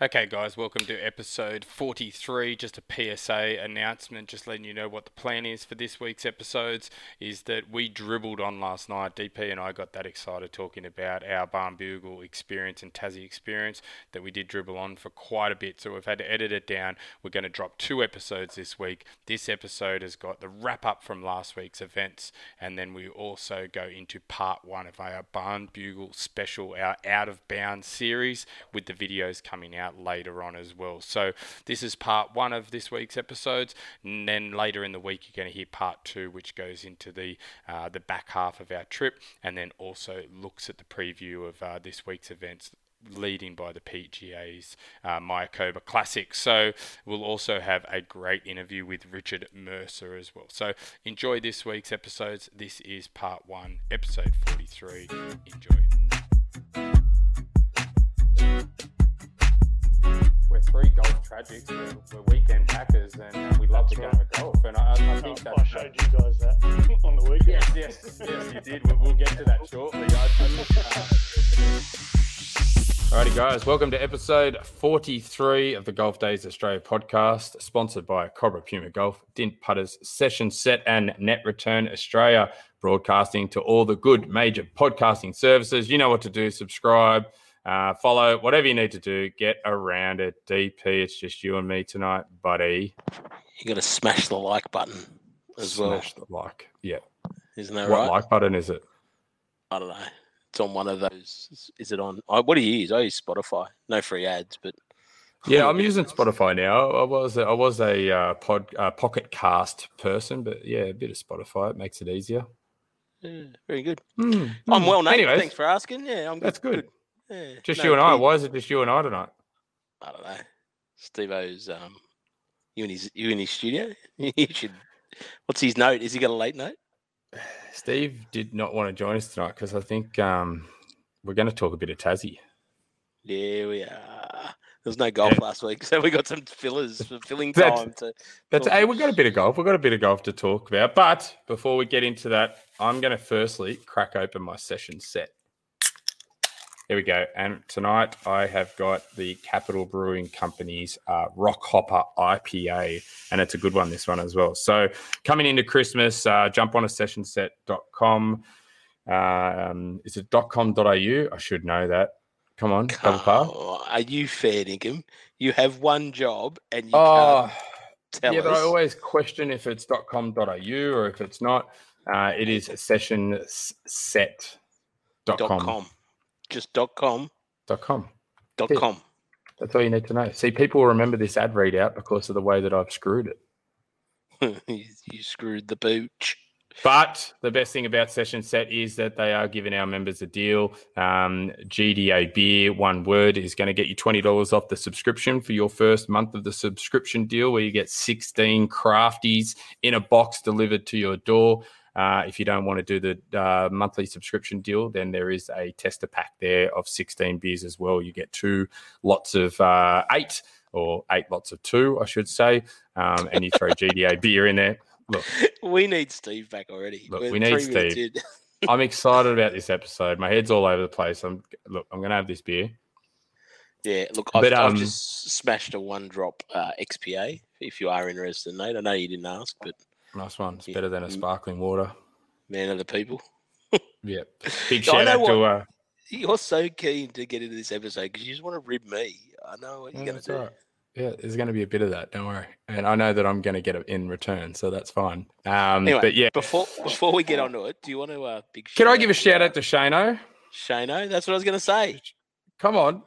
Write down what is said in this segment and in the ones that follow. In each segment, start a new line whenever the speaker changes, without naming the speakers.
Okay, guys, welcome to episode 43. Just a PSA announcement, just letting you know what the plan is for this week's episodes. Is that we dribbled on last night. DP and I got that excited talking about our Barnbougle experience and Tassie experience that we did dribble on for quite a bit. So we've had to edit it down. We're going to drop two episodes this week. This episode has got the wrap up from last week's events, and then we also go into part one of our Barnbougle special, our Out of Bounds series, with the videos coming out out later on as well. So this is part one of this week's episodes, and then later in the week you're going to hear part two, which goes into the uh, the back half of our trip, and then also looks at the preview of uh, this week's events leading by the PGA's uh, Mayakoba Classic. So we'll also have a great interview with Richard Mercer as well. So enjoy this week's episodes. This is part one, episode 43. Enjoy. We're three golf tragics. We're, we're weekend packers, and we love
That's
the
right.
game of golf. And I, I think
I
that
showed you guys that on the weekend.
Yes, yes, yes, you did. We'll, we'll get to that shortly. I, I think, uh, Alrighty, guys, welcome to episode 43 of the Golf Days Australia podcast, sponsored by Cobra Puma Golf, Dint Putters, Session Set, and Net Return Australia, broadcasting to all the good major podcasting services. You know what to do. Subscribe, uh, follow, whatever you need to do. Get around it. DP, it's just you and me tonight, buddy.
You got to smash the like button as well.
Smash the like. Yeah.
isn't that
What
right?
like button is it?
I don't know. It's on one of those. Is it on? I, what do you use? I use Spotify. No free ads, but
Yeah, I'm using Spotify now. I was a, I was a uh, pod uh, Pocket Cast person, but yeah, a bit of Spotify. It makes it easier.
yeah, very good.
Hmm,
I'm well, Nate.
Anyways,
Thanks for asking. Yeah, I'm good.
that's good.
Yeah,
Just
no
you and I. Why is it just you and I tonight?
I don't know. Steve O's um, you in his you in his studio. you should. What's his note? Is he got a late note?
Steve did not want to join us tonight because I think um, we're going to talk a bit of Tassie.
There we are. There was no golf
Yeah.
last week, so we got some fillers for filling
That's-
time to.
That's
talk
hey, we've got a bit of golf. We've got a bit of golf to talk about. But before we get into that, I'm going to firstly crack open my session set. Here we go. And tonight I have got the Capital Brewing Company's uh, Rock Hopper IPA, and it's a good one, this one as well. So coming into Christmas, uh, jump on a sessionset.com. Um, is it .com.au? I should know that. Come on, double par.
Are you fair, Nickham? You have one job and you
Oh,
can't
yeah,
us.
but I always question if it's .com.au or if it's not. Uh, it is sessionset.com.
com. Just dot com.
Dot com.
Dot
Yeah.
com.
That's all you need to know. See, people will remember this ad readout because of the way that I've screwed it.
you, you screwed the booch.
But the best thing about Session Set is that they are giving our members a deal. Um, GDA beer, one word, is going to get you twenty dollars off the subscription for your first month of the subscription deal, where you get sixteen crafties in a box delivered to your door. Uh, if you don't want to do the uh, monthly subscription deal, then there is a tester pack there of 16 beers as well. You get two lots of uh, eight or eight lots of two, I should say, um, and you throw GDA beer in there. Look,
We need Steve back already.
Look,
We're
we need Steve. I'm excited about this episode. My head's all over the place. I'm look. I'm gonna have this beer.
Yeah, look, I've,
But,
I've
um,
just smashed a one drop uh, XPA. If you are interested, Nate, I know you didn't ask, but
Nice one. It's
Yeah.
better than a sparkling water.
man of the people,
Yeah. Big shout out to.
what-
Uh,
you're so keen to get into this episode because you just want to rib me. I know what you're
no,
going to do.
right. Yeah, there's going to be a bit of that. Don't worry. And I know that I'm going to get it in return, so that's fine. Um,
Anyway,
but yeah,
Before before we get onto it, do you want to uh, big?
can I give a shout out to Shano?
Shano? That's what I was going to say.
Come on,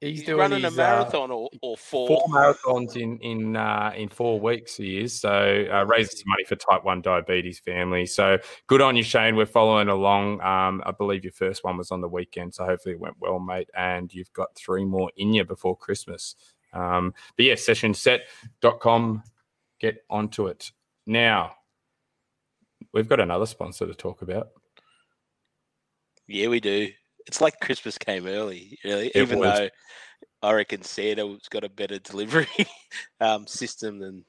he's,
He's,
doing
running
his,
a
uh,
marathon or, or four.
four marathons in in uh, in four weeks. He is so uh, raising some money for type one diabetes family. So good on you, Shane. We're following along. Um, I believe your first one was on the weekend, so hopefully it went well, mate. And you've got three more in you before Christmas. Um, but yeah, sessionset.com. Get onto it now. We've got another sponsor to talk about.
Yeah, we do. It's like Christmas came early, really.
It
even
was.
though I reckon Santa's got a better delivery um, system than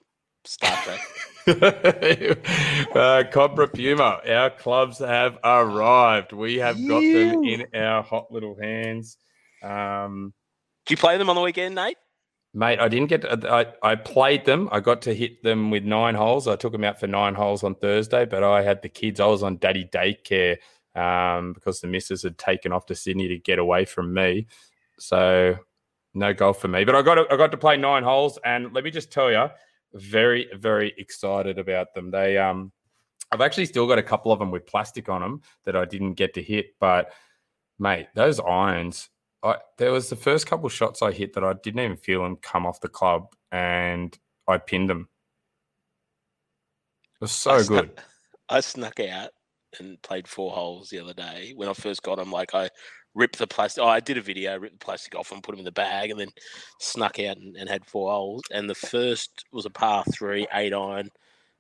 StarTrack.
uh, Cobra Puma, our clubs have arrived. We have got them in our hot little hands. Um,
Did you play them on the weekend, Nate?
Mate, I didn't get. I I played them. I got to hit them with nine holes. I took them out for nine holes on Thursday, but I had the kids. I was on daddy daycare um, because the missus had taken off to Sydney to get away from me. So no golf for me. But I got to, I got to play nine holes, and let me just tell you, very very excited about them. They um, I've actually still got a couple of them with plastic on them that I didn't get to hit, but mate, those irons I, there was the first couple shots I hit that I didn't even feel them come off the club, and I pinned them. It was so
I
good.
Snuck, I snuck out and played four holes the other day when I first got them. Like I ripped the plastic. Oh, I did a video, ripped the plastic off and put them in the bag, and then snuck out and, and had four holes. And the first was a par three, eight iron,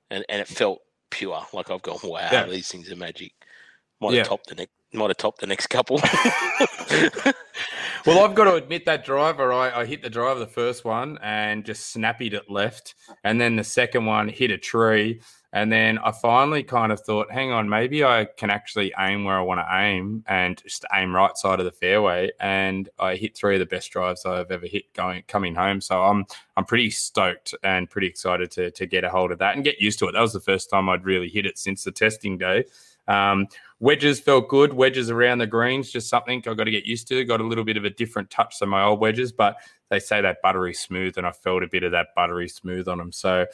and, and it felt pure. Like I've gone, wow,
Yeah.
these things are magic. Might
Yeah.
have topped the next. Might have topped the next couple.
Well, I've got to admit that driver, I, I hit the driver the first one and just snappied it left. And then the second one hit a tree. And then I finally kind of thought, hang on, maybe I can actually aim where I want to aim and just aim right side of the fairway. And I hit three of the best drives I've ever hit going coming home. So I'm I'm pretty stoked and pretty excited to to get a hold of that and get used to it. That was the first time I'd really hit it since the testing day. Um, wedges felt good. Wedges around the greens, just something I got to get used to. Got a little bit of a different touch than my old wedges, but they say that buttery smooth, and I felt a bit of that buttery smooth on them. So,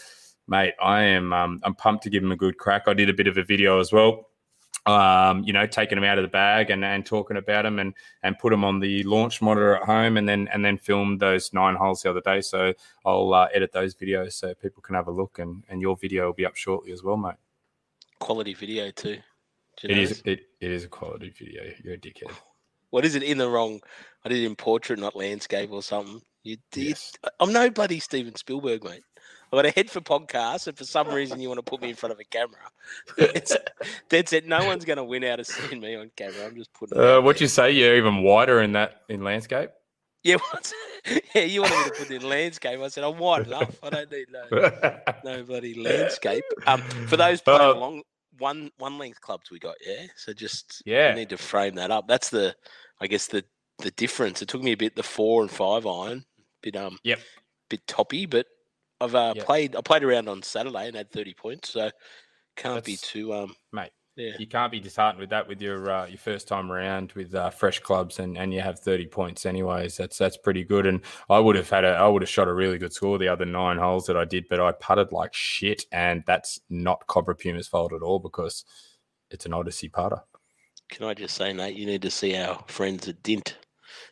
mate, I am um, I'm pumped to give him a good crack. I did a bit of a video as well. Um, you know, taking them out of the bag and, and talking about them and and put them on the launch monitor at home and then and then filmed those nine holes the other day. So I'll uh, edit those videos so people can have a look and and your video will be up shortly as well, mate.
Quality video too.
It is it, it is a quality video. You're a dickhead.
What is it in the wrong? I did it in portrait, not landscape or something. You did.
Yes.
I'm no bloody Steven Spielberg, mate. I've got a head for podcasts, and for some reason you want to put me in front of a camera. It's, that's it. No one's going to win out of seeing me on camera. I'm just putting.
Uh, what you say? You're even wider in that in landscape.
Yeah, what's, yeah. You wanted me to put in landscape. I said I'm wide enough. I don't need no, no bloody landscape. Um, for those playing
Uh,
along, one one length clubs we got. Yeah. So just
Yeah.
Need to frame that up. That's the, I guess the the difference. It took me a bit the four and five iron, bit um,
Yep.
bit toppy, but I've uh,
Yep.
played. I played around on Saturday and had thirty points, so can't be too um,
Mate.
Yeah,
you can't be disheartened with that with your uh, your first time around with uh, fresh clubs and, and you have 30 points anyways that's that's pretty good and I would have had a I would have shot a really good score the other nine holes that I did but I putted like shit and that's not Cobra Puma's fault at all because it's an Odyssey putter
Can I just say, Nate, you need to see our friends at Dint.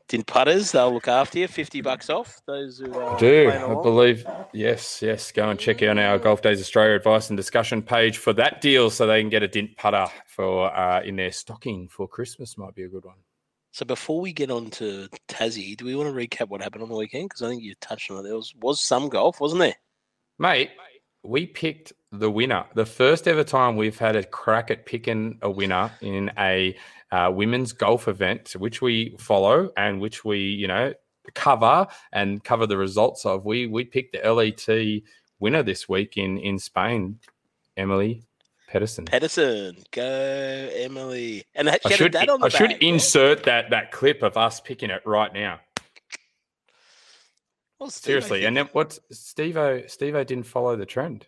Dint Putters, they'll look after you. 50 bucks off. Those who
I do. I believe. Yes, yes. Go and check out our Golf Days Australia advice and discussion page for that deal, so they can get a dint putter for uh, in their stocking for Christmas. Might be a good one.
So before we get on to Tassie, do we want to recap what happened on the weekend? Because I think you touched on it. There was, was some golf, wasn't there?
Mate, we picked the winner. The first ever time we've had a crack at picking a winner in a uh, women's golf event, which we follow and which we, you know, cover and cover the results of. We we picked the LET winner this week in in Spain, Emily Pedersen.
Pedersen, go Emily. And that,
I should
a dad on the
I should
yeah?
insert that that clip of us picking it right now.
Well, Steve,
Seriously, and then what? Stevo Stevo didn't follow the trend.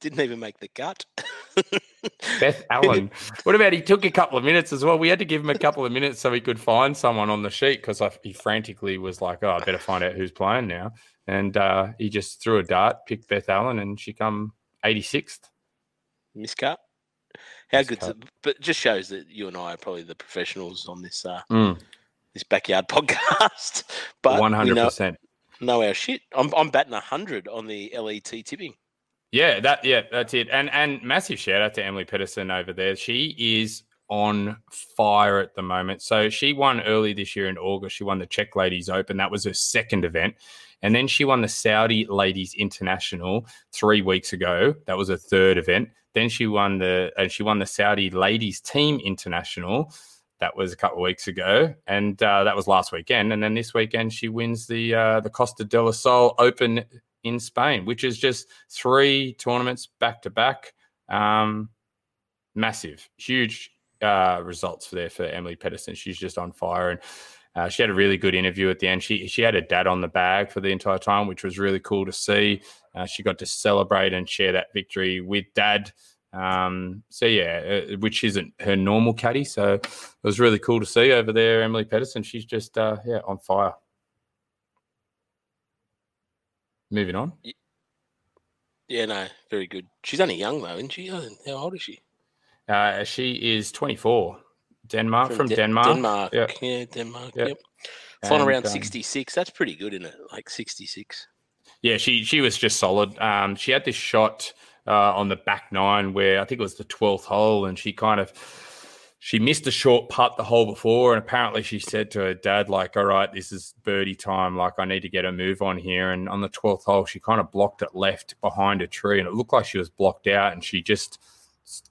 didn't even make the cut.
Beth Allen. what about he took a couple of minutes as well? We had to give him a couple of minutes so he could find someone on the sheet because he frantically was like, "Oh, I better find out who's playing now." And uh, he just threw a dart, picked Beth Allen, and she come 86th.
Miss Miscut. How
Miscut.
good, but just shows that you and I are probably the professionals on this uh,
Mm,
this backyard podcast. But
one hundred percent
know our shit. I'm I'm batting hundred on the LET tipping.
Yeah, that yeah, that's it. And and massive shout out to Emily Pedersen over there. She is on fire at the moment. So she won early this year in August. She won the Czech Ladies Open. That was her second event. And then she won the Saudi Ladies International three weeks ago. That was her third event. Then she won the and she won the Saudi Ladies Team International. That was a couple of weeks ago, and uh, that was last weekend. And then this weekend she wins the uh, the Costa del Sol Open in Spain, which is just three tournaments back to back. Um, massive, huge uh, results for there for Emily Pedersen. She's just on fire, and Uh, she had a really good interview at the end. She she had her dad on the bag for the entire time, which was really cool to see. Uh, she got to celebrate and share that victory with dad. Um, so yeah, uh, which isn't her normal caddy. So it was really cool to see over there, Emily Pedersen. She's just uh, yeah on fire. Moving on.
Yeah, no, very good. She's only young though, isn't she? How old is she?
Uh, she is 24. Denmark from, from De- Denmark.
Denmark, yep. yeah, Denmark. Yep. yep. Flying around um, 66. That's pretty good, isn't it? Like 66.
Yeah, she she was just solid. Um, she had this shot uh, on the back nine where I think it was the 12th hole, and she kind of she missed a short putt the hole before, and apparently she said to her dad, like, "All right, this is birdie time. Like, I need to get a move on here." And on the 12th hole, she kind of blocked it left behind a tree, and it looked like she was blocked out, and she just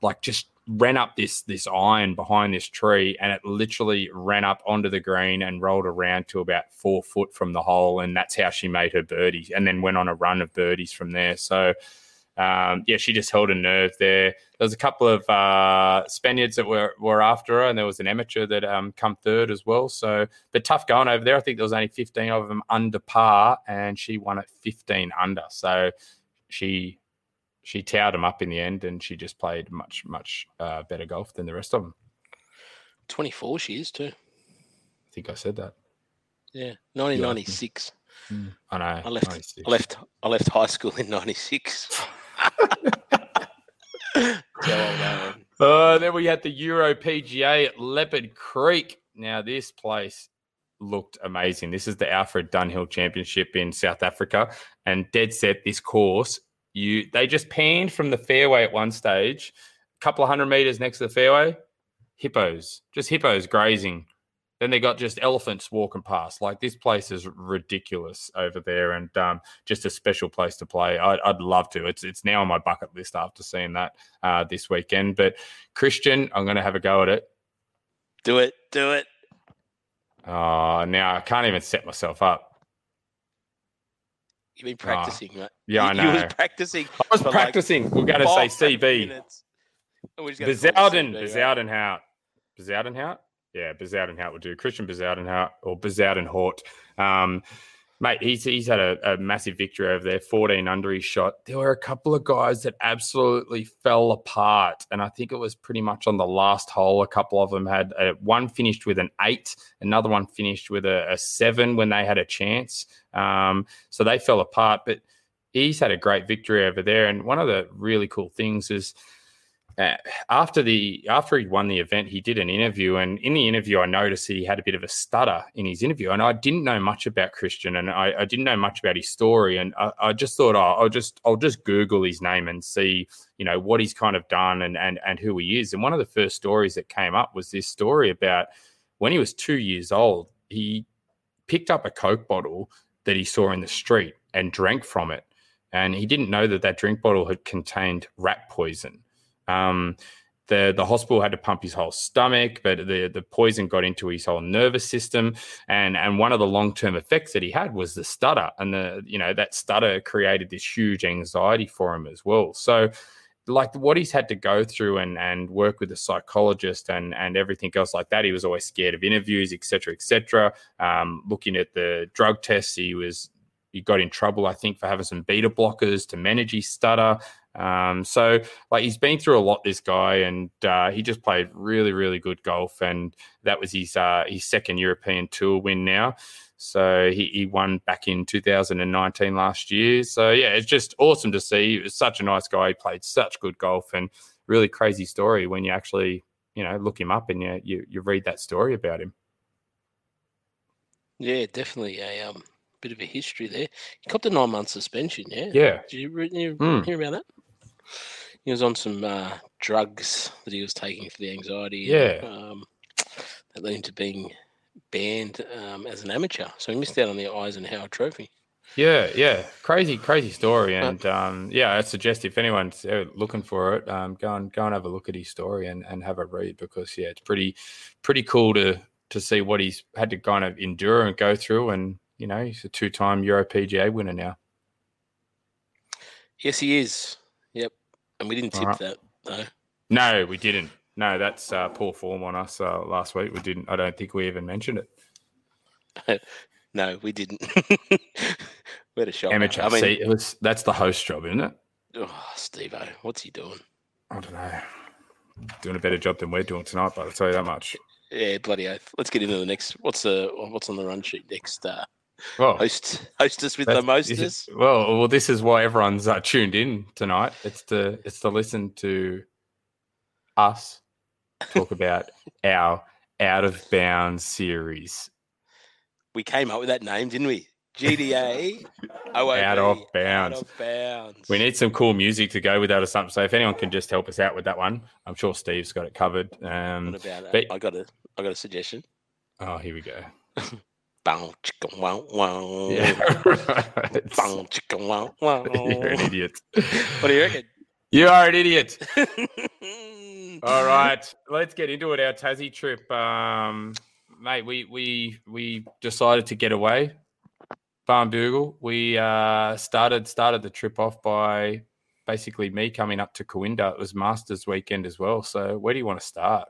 like just ran up this this iron behind this tree and it literally ran up onto the green and rolled around to about four foot from the hole and that's how she made her birdie and then went on a run of birdies from there so um, yeah she just held a nerve there there was a couple of uh, spaniards that were, were after her and there was an amateur that um, come third as well so but tough going over there i think there was only 15 of them under par and she won at 15 under so she she towered them up in the end, and she just played much much uh, better golf than the rest of them.
Twenty four, she is too.
I think I said that.
Yeah, nineteen ninety six.
Hmm. I know.
I left. 96. I left. I left high school in ninety six.
uh, then we had the Euro PGA at Leopard Creek. Now this place looked amazing. This is the Alfred Dunhill Championship in South Africa, and dead set this course you they just panned from the fairway at one stage, a couple of hundred meters next to the fairway, hippos, just hippos grazing. Then they got just elephants walking past. Like this place is ridiculous over there, and um, just a special place to play. I'd, I'd, love to. It's it's now on my bucket list after seeing that uh, this weekend. But Christiaan, I'm going to have a go at it.
Do it. Do it.
Oh, now I can't even set myself up.
You've been ah, practicing, oh, right?
Yeah,
you,
I know.
You was practicing.
I was practicing. Like We're going to say CB. Bezuidenhout. Bezuidenhout. Bezuidenhout? Yeah, Bezuidenhout would do. Christiaan Bezuidenhout or Bezuidenhout. Um, mate, he's, he's had a, a, massive victory over there, 14 under his shot. There were a couple of guys that absolutely fell apart. And I think it was pretty much on the last hole. A couple of them had a, one finished with an eight, another one finished with a, a seven when they had a chance. Um, so they fell apart. But he's had a great victory over there. And one of the really cool things is, uh, Uh, after the after he won the event, he did an interview, and in the interview, I noticed he had a bit of a stutter in his interview, and I didn't know much about Christiaan, and I, I didn't know much about his story, and I, I just thought, oh, I'll just I'll just Google his name and see, you know, what he's kind of done and and and who he is. And one of the first stories that came up was this story about when he was two years old, he picked up a Coke bottle that he saw in the street and drank from it, and he didn't know that that drink bottle had contained rat poison um, the the hospital had to pump his whole stomach, but the the poison got into his whole nervous system, and and one of the long term effects that he had was the stutter, and the you know that stutter created this huge anxiety for him as well. So like what he's had to go through and and work with a psychologist and and everything else like that he was always scared of interviews etc etc um, looking at the drug tests he was he got in trouble i think for having some beta blockers to manage his stutter um, so like he's been through a lot, this guy, and uh, he just played really, really good golf, and that was his uh, his second European Tour win now. So he, he won back in 2019 last year. So yeah, it's just awesome to see. He was such a nice guy. He played such good golf, and really crazy story when you actually you know look him up and you you, you read that story about him.
Yeah, definitely a um, bit of a history there. He got the nine month suspension. Yeah.
Yeah.
Did you, you mm. hear about that? He was on some uh, drugs that he was taking for the anxiety.
Yeah.
And, um, that led him to being banned um, as an amateur. So he missed out on the Eisenhower Trophy.
Yeah, yeah, crazy, crazy story, and um, yeah, I suggest if anyone's looking for it, um, go and go and have a look at his story and, and have a read because yeah, it's pretty pretty cool to to see what he's had to kind of endure and go through, and you know, he's a two time Euro PGA winner now.
Yes, he is. And we didn't tip right. that, though.
No, we didn't. No, that's uh, poor form on us uh, last week. We didn't. I don't think we even mentioned it.
No, we didn't. we had a shot.
Amateur.
I mean,
See, it was, that's the host job, isn't it?
oh, Steve what's he doing?
I don't know. Doing a better job than we're doing tonight, but I'll tell you that much.
Yeah, bloody oath. Let's get into the next. What's the what's on the run sheet next? Uh,
Well,
host hostess with the mostest.
well, well, this is why everyone's uh, tuned in tonight. It's to it's to listen to us talk about our out of bounds series.
We came up with that name, didn't we? GDA. OOB,
Out of bounds.
Out of bounds.
We need some cool music to go with that or something. So if anyone can just help us out with that one, I'm sure Steve's got it covered. Um,
What about
but-
I got a I got a suggestion.
oh, here we go.
Bow chicka wow wow.
Yeah, right.
Bow chicka wow wow.
You're an idiot.
What do you reckon?
You are an idiot. All right, let's get into it. Our Tassie trip, um, mate. We we we decided to get away. Barnbougle. We uh, started started the trip off by basically me coming up to Coinda. It was Masters weekend as well. So where do you want to start?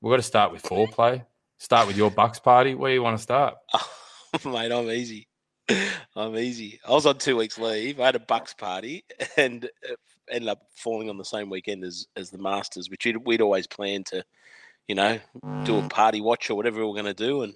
We've got to start with foreplay. Start with your Bucks party. Where you want to start?
Mate, I'm easy. I'm easy. I was on two weeks leave. I had a Bucks party and uh, ended up falling on the same weekend as as the Masters, which we'd, we'd always planned to, you know, do a party watch or whatever we were going to do. And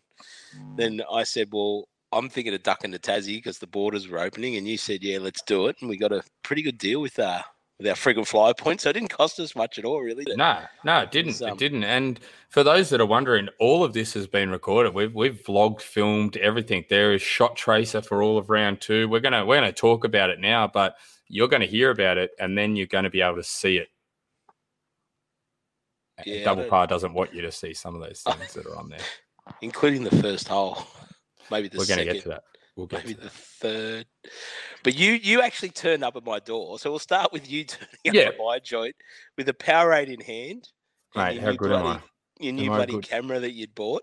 then I said, well, I'm thinking of ducking to Tassie because the borders were opening, and you said, yeah, let's do it. And we got a pretty good deal with uh with our frequent flyer points. So it didn't cost us much at all, really.
No, no, it didn't.
was, um,
it didn't. And for those that are wondering, all of this has been recorded. We've we've vlogged, filmed everything. There is shot tracer for all of round two. We're gonna we're gonna talk about it now, but you're gonna hear about it, and then you're gonna be able to see it.
Yeah,
Double par doesn't want you to see some of those things that are on there.
including the first hole, maybe the
We're gonna get to that. We'll get
maybe
to
the third. But you you actually turned up at my door, so we'll start with you turning up at my joint with a Powerade in hand. and
Mate,
your
how
new
good am I?
Your new
Am
bloody camera that you'd bought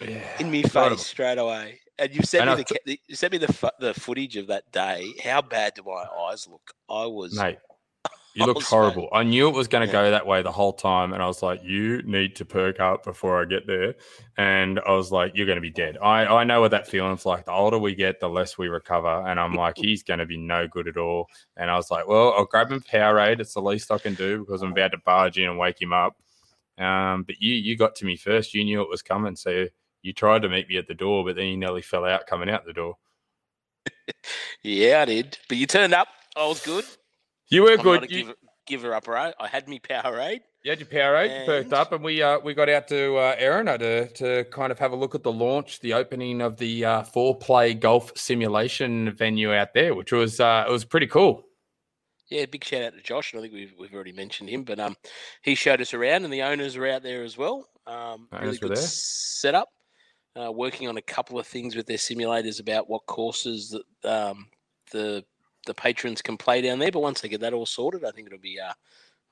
Yeah.
in me face straight away, and you sent
And
me the, ca- the you sent me the the footage of that day. How bad do my eyes look? I was
Mate, you
I
looked horrible. I knew it was going to
Yeah.
go that way the whole time, and I was like, "You need to perk up before I get there." And I was like, "You're going to be dead." I I know what that feeling's like. The older we get, the less we recover. And I'm like, "He's going to be no good at all." And I was like, "Well, I'll grab him Powerade. It's the least I can do because I'm about to barge in and wake him up." Um, but you you got to me first. You knew it was coming, so you tried to meet me at the door, but then you nearly fell out coming out the door.
yeah, I did. But you turned up. I was good.
You were
I'm
good. You,
giver, giver upper. I I had me Powerade.
You had your Powerade, you perked up, and we uh, we got out to uh, Erina to to kind of have a look at the launch, the opening of the uh, four play golf simulation venue out there, which was uh, it was pretty cool.
Yeah, big shout out to Josh. and I think we've we've already mentioned him, but um, he showed us around, and the owners were out there as well. Um, really
Owners
good
there.
setup. Uh, working on a couple of things with their simulators about what courses that um, the the patrons can play down there. But once they get that all sorted, I think it'll be uh,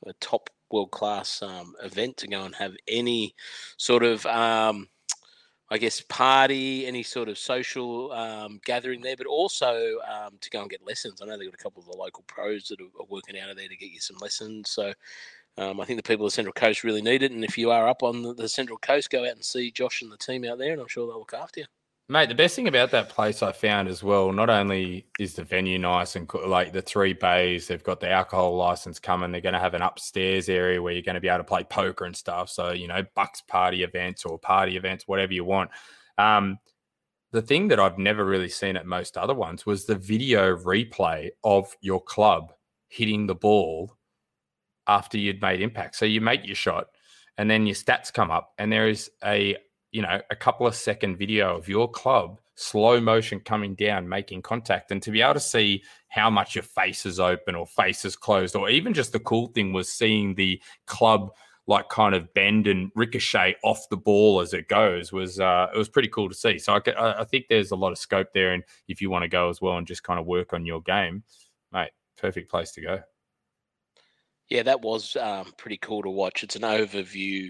a top world class um, event to go and have any sort of um, I guess party, any sort of social um, gathering there, but also um, to go and get lessons. I know they've got a couple of the local pros that are, are working out of there to get you some lessons. So um, I think the people of the Central Coast really need it. And if you are up on the, the Central Coast, go out and see Josh and the team out there, and I'm sure they'll look after you.
Mate, the best thing about that place I found as well, not only is the venue nice and co- like the three bays, they've got the alcohol license coming. They're going to have an upstairs area where you're going to be able to play poker and stuff. So, you know, Bucks party events or party events, whatever you want. Um, the thing that I've never really seen at most other ones was the video replay of your club hitting the ball after you'd made impact. So you make your shot and then your stats come up and there is a you know, a couple of second video of your club slow motion coming down, making contact, and to be able to see how much your face is open or face is closed, or even just the cool thing was seeing the club like kind of bend and ricochet off the ball as it goes was uh, it was pretty cool to see. So I, I think there's a lot of scope there, and if you want to go as well and just kind of work on your game, mate, perfect place to go.
Yeah, that was um, pretty cool to watch. It's an overview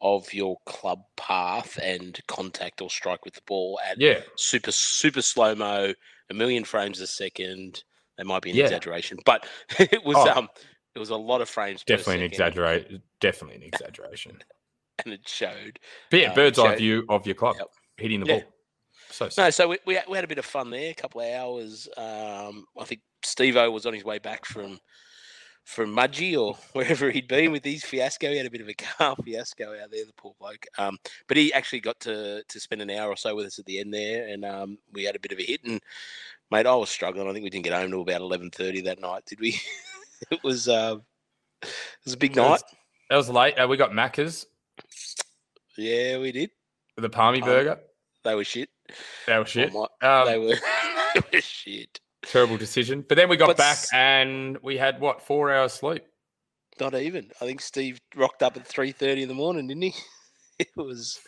of your club path and contact or strike with the ball at
Yeah,
super super slow mo, a million frames a second. That might be an
Yeah.
exaggeration, but it was
Oh.
um it was a lot of frames.
definitely an exaggerate, definitely an exaggeration.
and it showed.
But yeah,
Uh,
bird's eye view of your club
Yep.
hitting the
Yeah.
ball. So
No, so we, we, had, we had a bit of fun there, a couple of hours. Um, I think Steve O was on his way back from from Mudgee or wherever he'd been with his fiasco. He had a bit of a car fiasco out there, the poor bloke. Um, but he actually got to to spend an hour or so with us at the end there, and um, we had a bit of a hit. And mate, I was struggling. I think we didn't get home till about eleven thirty that night, did we? it was uh, it was a big night.
that was late. Uh, we got Macca's,
Yeah, we did.
the Palmy
Oh,
burger.
They were shit.
They were shit.
Oh my-
Um,
they were they were shit.
Terrible decision. But then we got
But
back and we had what four hours sleep.
Not even. I think Steve rocked up at three thirty in the morning, didn't he? It was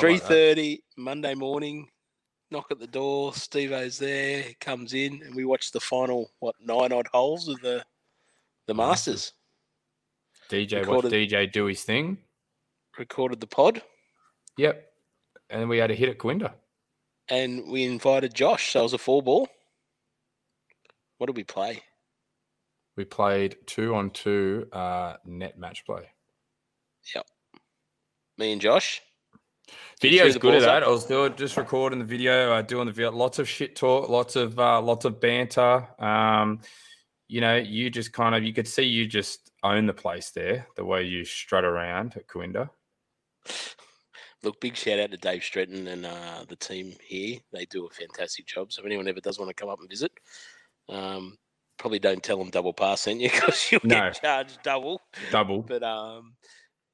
three thirty like Monday morning. Knock at the door. Steve O's there. He comes in, and we watched the final what nine odd holes of the the mm-hmm. Masters.
DJ
Recorded-
watched DJ do his thing.
Recorded the pod,
Yep. And then we had a hit at Coimbra.
and we invited Josh. So it was a four ball. What did we play?
We played two on two uh, net match play. Yep.
Me and Josh.
Video's
the
good at
balls up?
that. I was doing just recording the video, uh, doing the video, lots of shit talk, lots of uh, lots of banter. Um, you know, you just kind of you could see you just own the place there, the way you strut around at Coimbra.
Look, big shout out to Dave Stretton and uh, the team here. They do a fantastic job. So if anyone ever does want to come up and visit, um, probably don't tell them double pass sent you because you'll
No.
get charged double.
Double.
But um,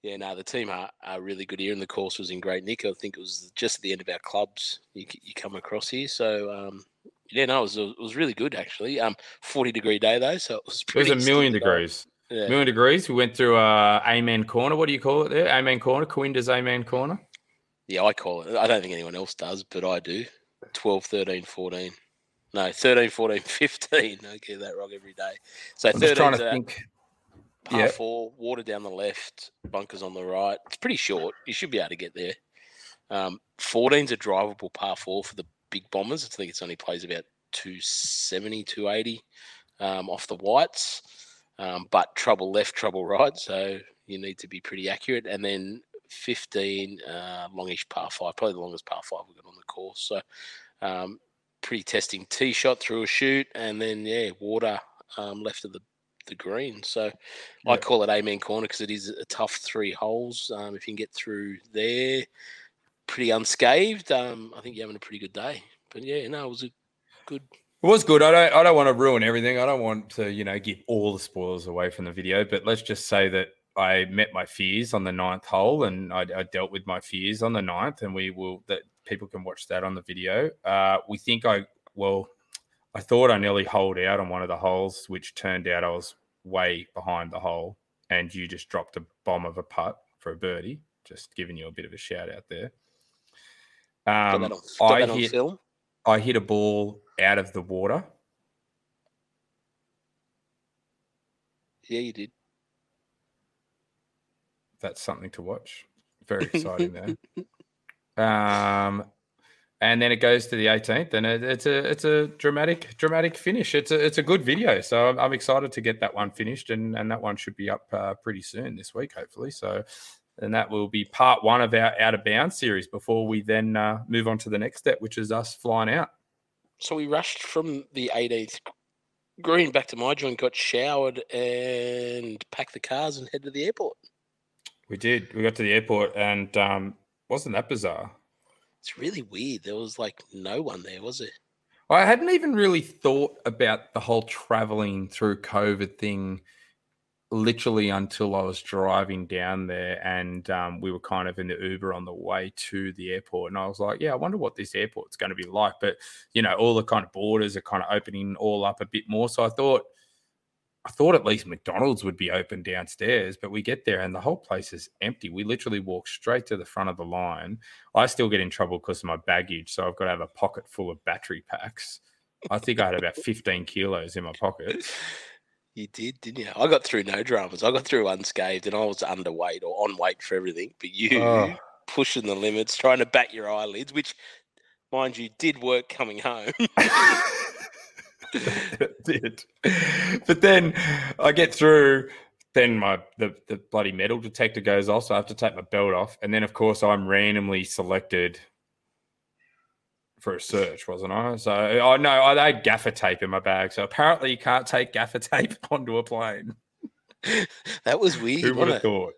yeah, no, the team are, are really good here, and the course was in great nick. I think it was just at the end of our clubs you you come across here. So um, yeah, no, it was it was really good actually. Um, forty degree day though, so it was
It was a million degrees.
Yeah.
Million degrees. We went through uh, Amen Corner. What do you call it there? Amen Corner. Coinda's Amen Corner.
Yeah, I call it. I don't think anyone else does, but I do. 12, 13, 14. No, 13, 14, 15. I get that wrong every day. So
I'm just
13
trying
to
to
that
think.
par
yeah.
four, water down the left, bunkers on the right. It's pretty short. You should be able to get there. Um, 14's a drivable par four for the big bombers. I think it's only plays about 270, 280 um, off the whites. Um, but trouble left, trouble right. So you need to be pretty accurate. And then 15, uh, longish par five, probably the longest par five we've got on the course. So um, pretty testing tee shot through a shoot. And then, yeah, water um, left of the, the green. So I call it Amen Corner because it is a tough three holes. Um, if you can get through there pretty unscathed, um, I think you're having a pretty good day. But yeah, no, it was a good.
It was good. I don't. I don't want to ruin everything. I don't want to, you know, give all the spoilers away from the video. But let's just say that I met my fears on the ninth hole, and I, I dealt with my fears on the ninth, and we will. That people can watch that on the video. Uh, we think I well, I thought I nearly holed out on one of the holes, which turned out I was way behind the hole, and you just dropped a bomb of a putt for a birdie. Just giving you a bit of a shout out there. Um,
that on, got
I hit-
film.
I hit a ball out of the water.
Yeah, you did.
That's something to watch. Very exciting there. Um, and then it goes to the 18th, and it, it's a it's a dramatic dramatic finish. It's a it's a good video, so I'm, I'm excited to get that one finished, and and that one should be up uh, pretty soon this week, hopefully. So, and that will be part one of our out of bounds series before we then uh, move on to the next step, which is us flying out.
So we rushed from the 18th green back to my joint, got showered, and packed the cars and head to the airport.
We did. We got to the airport, and um, wasn't that bizarre?
It's really weird. There was like no one there, was it?
I hadn't even really thought about the whole traveling through COVID thing literally until I was driving down there and um, we were kind of in the Uber on the way to the airport. And I was like, yeah, I wonder what this airport's going to be like. But, you know, all the kind of borders are kind of opening all up a bit more. So I thought, I thought at least McDonald's would be open downstairs, but we get there and the whole place is empty. We literally walk straight to the front of the line. I still get in trouble because of my baggage. So I've got to have a pocket full of battery packs. I think I had about 15 kilos in my pocket.
You did, didn't you? I got through no dramas. I got through unscathed and I was underweight or on weight for everything. But you
Oh.
pushing the limits, trying to bat your eyelids, which, mind you, did work coming home.
it did. But then I get through, then my the, the bloody metal detector goes off, so I have to take my belt off. And then of course I'm randomly selected for a search, wasn't I? So, oh no, I had gaffer tape in my bag. So apparently, you can't take gaffer tape onto a plane.
that was weird.
Who would have thought?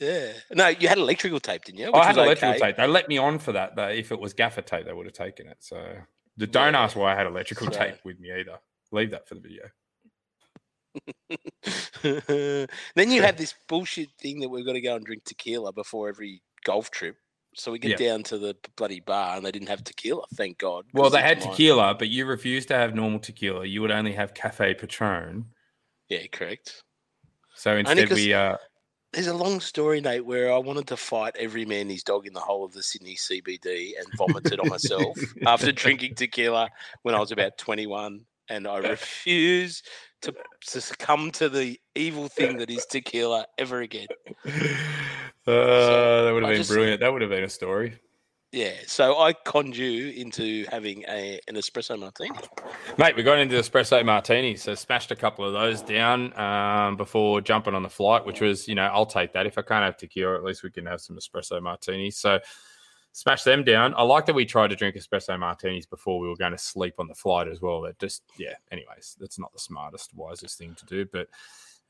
Yeah. No, you had electrical tape, didn't you?
I
Which
had
was
electrical
okay.
tape. They let me on for that. But if it was gaffer tape, they would have taken it. So don't
Yeah.
ask why I had electrical tape with me either. Leave that for the video.
then you have this bullshit thing that we've got to go and drink tequila before every golf trip. So we get
Yeah.
down to the bloody bar and they didn't have tequila, thank God.
Well, they had
mine.
tequila, but you refused to have normal tequila. You would only have cafe patron.
Yeah, correct.
So instead, we uh,
There's a long story, Nate, where I wanted to fight every man his dog in the whole of the Sydney CBD and vomited on myself after drinking tequila when I was about 21. And I refuse to, to succumb to the evil thing that is tequila ever again.
uh, that would have been
just-
brilliant. That would have been a story.
Yeah, so I conned you into having a an espresso martini.
Mate, we got into espresso martinis, so smashed a couple of those down um, before jumping on the flight, which was, you know, I'll take that. If I can't have tequila, at least we can have some espresso martinis. So smash them down. I like that we tried to drink espresso martinis before we were going to sleep on the flight as well. That just, yeah, anyways, that's not the smartest, wisest thing to do. But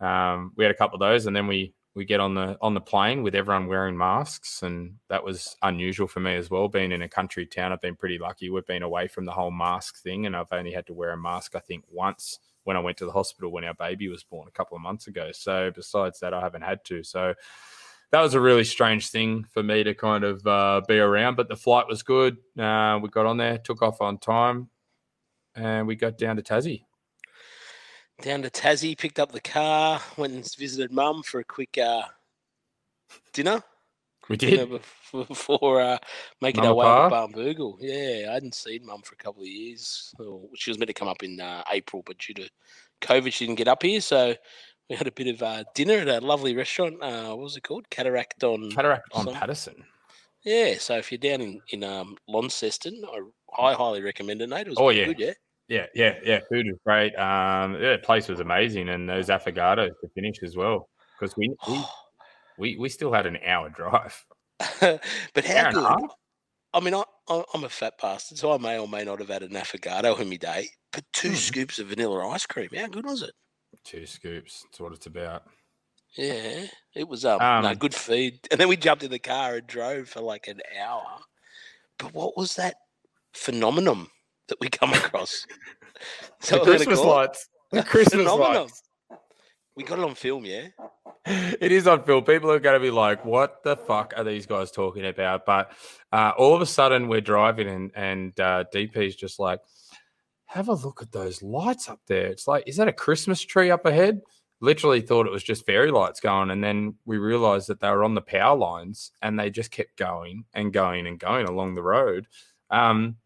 um, we had a couple of those and then we, we get on the on the plane with everyone wearing masks and that was unusual for me as well. Being in a country town i've been pretty lucky. We've been away from the whole mask thing and i've only had to wear a mask i think once when i went to the hospital when our baby was born a couple of months ago. So besides that i haven't had to. So that was a really strange thing for me to kind of uh, be around but the flight was good. Uh, we got on there took off on time and we got down to tassie
Down to Tassie, picked up the car, went and visited mum for a quick uh, dinner.
we did
bef- before uh, making our way to Barnbougle. Yeah, I hadn't seen mum for a couple of years. She was meant to come up in uh, April, but due to COVID, she didn't get up here. So we had a bit of uh, dinner at a lovely restaurant. Uh, what was it called? Cataract on.
cataract on Paterson
Yeah, so if you're down in in um, Launceston, I, I highly recommend it, Nate. It was
Oh, yeah.
good, yeah.
Yeah, yeah, yeah. Food was great. Um, yeah, the place was amazing, and those affogatos to finish as well. Because we, we we we still had an hour drive.
but how good? I mean, I, I'm a fat bastard, so I may or may not have had an affogato in my day. But two
Hmm.
scoops of vanilla ice cream, how good was it?
Two scoops. That's what it's about.
Yeah, it was um, no
Um,
good feed. And then we jumped in the car and drove for like an hour. But what was that phenomenon that we come across?
the
we're gonna
Christmas lights. The Christmas lights.
We got it on film, yeah.
It is on film. People are going to be like, "What the fuck are these guys talking about?" But uh, all of a sudden, we're driving, and and uh, DP's just like, "Have a look at those lights up there." It's like, is that a Christmas tree up ahead? Literally thought it was just fairy lights going, and then we realized that they were on the power lines, and they just kept going and going and going along the road. Um,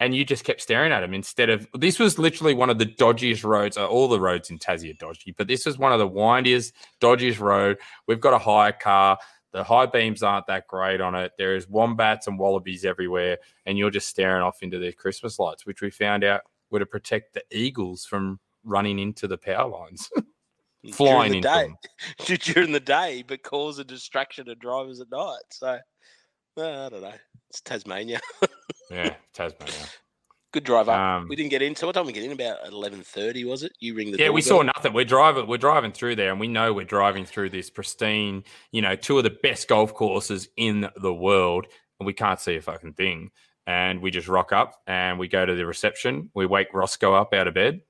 and you just kept staring at them instead of this was literally one of the dodgiest roads. uh, All the roads in Tassie are dodgy, but this was one of the windiest, dodgiest road. We've got a hire car. The high beams aren't that great on it. There is wombats and wallabies everywhere, and you're just staring off into the Christmas lights, which we found out were to protect the eagles from running into the power lines, flying
during
into
the day,
them.
during the day, but cause a distraction to drivers at night. So I don't know. It's Tasmania.
Yeah, Tasmania.
Good drive up.
Um,
we didn't get in. So what time we get in? About eleven thirty, was it? You ring the
Yeah, we
doorbell?
saw nothing. We're driving. We're driving through there, and we know we're driving through this pristine, you know, two of the best golf courses in the world, and we can't see a fucking thing. And we just rock up, and we go to the reception. We wake Roscoe up out of bed.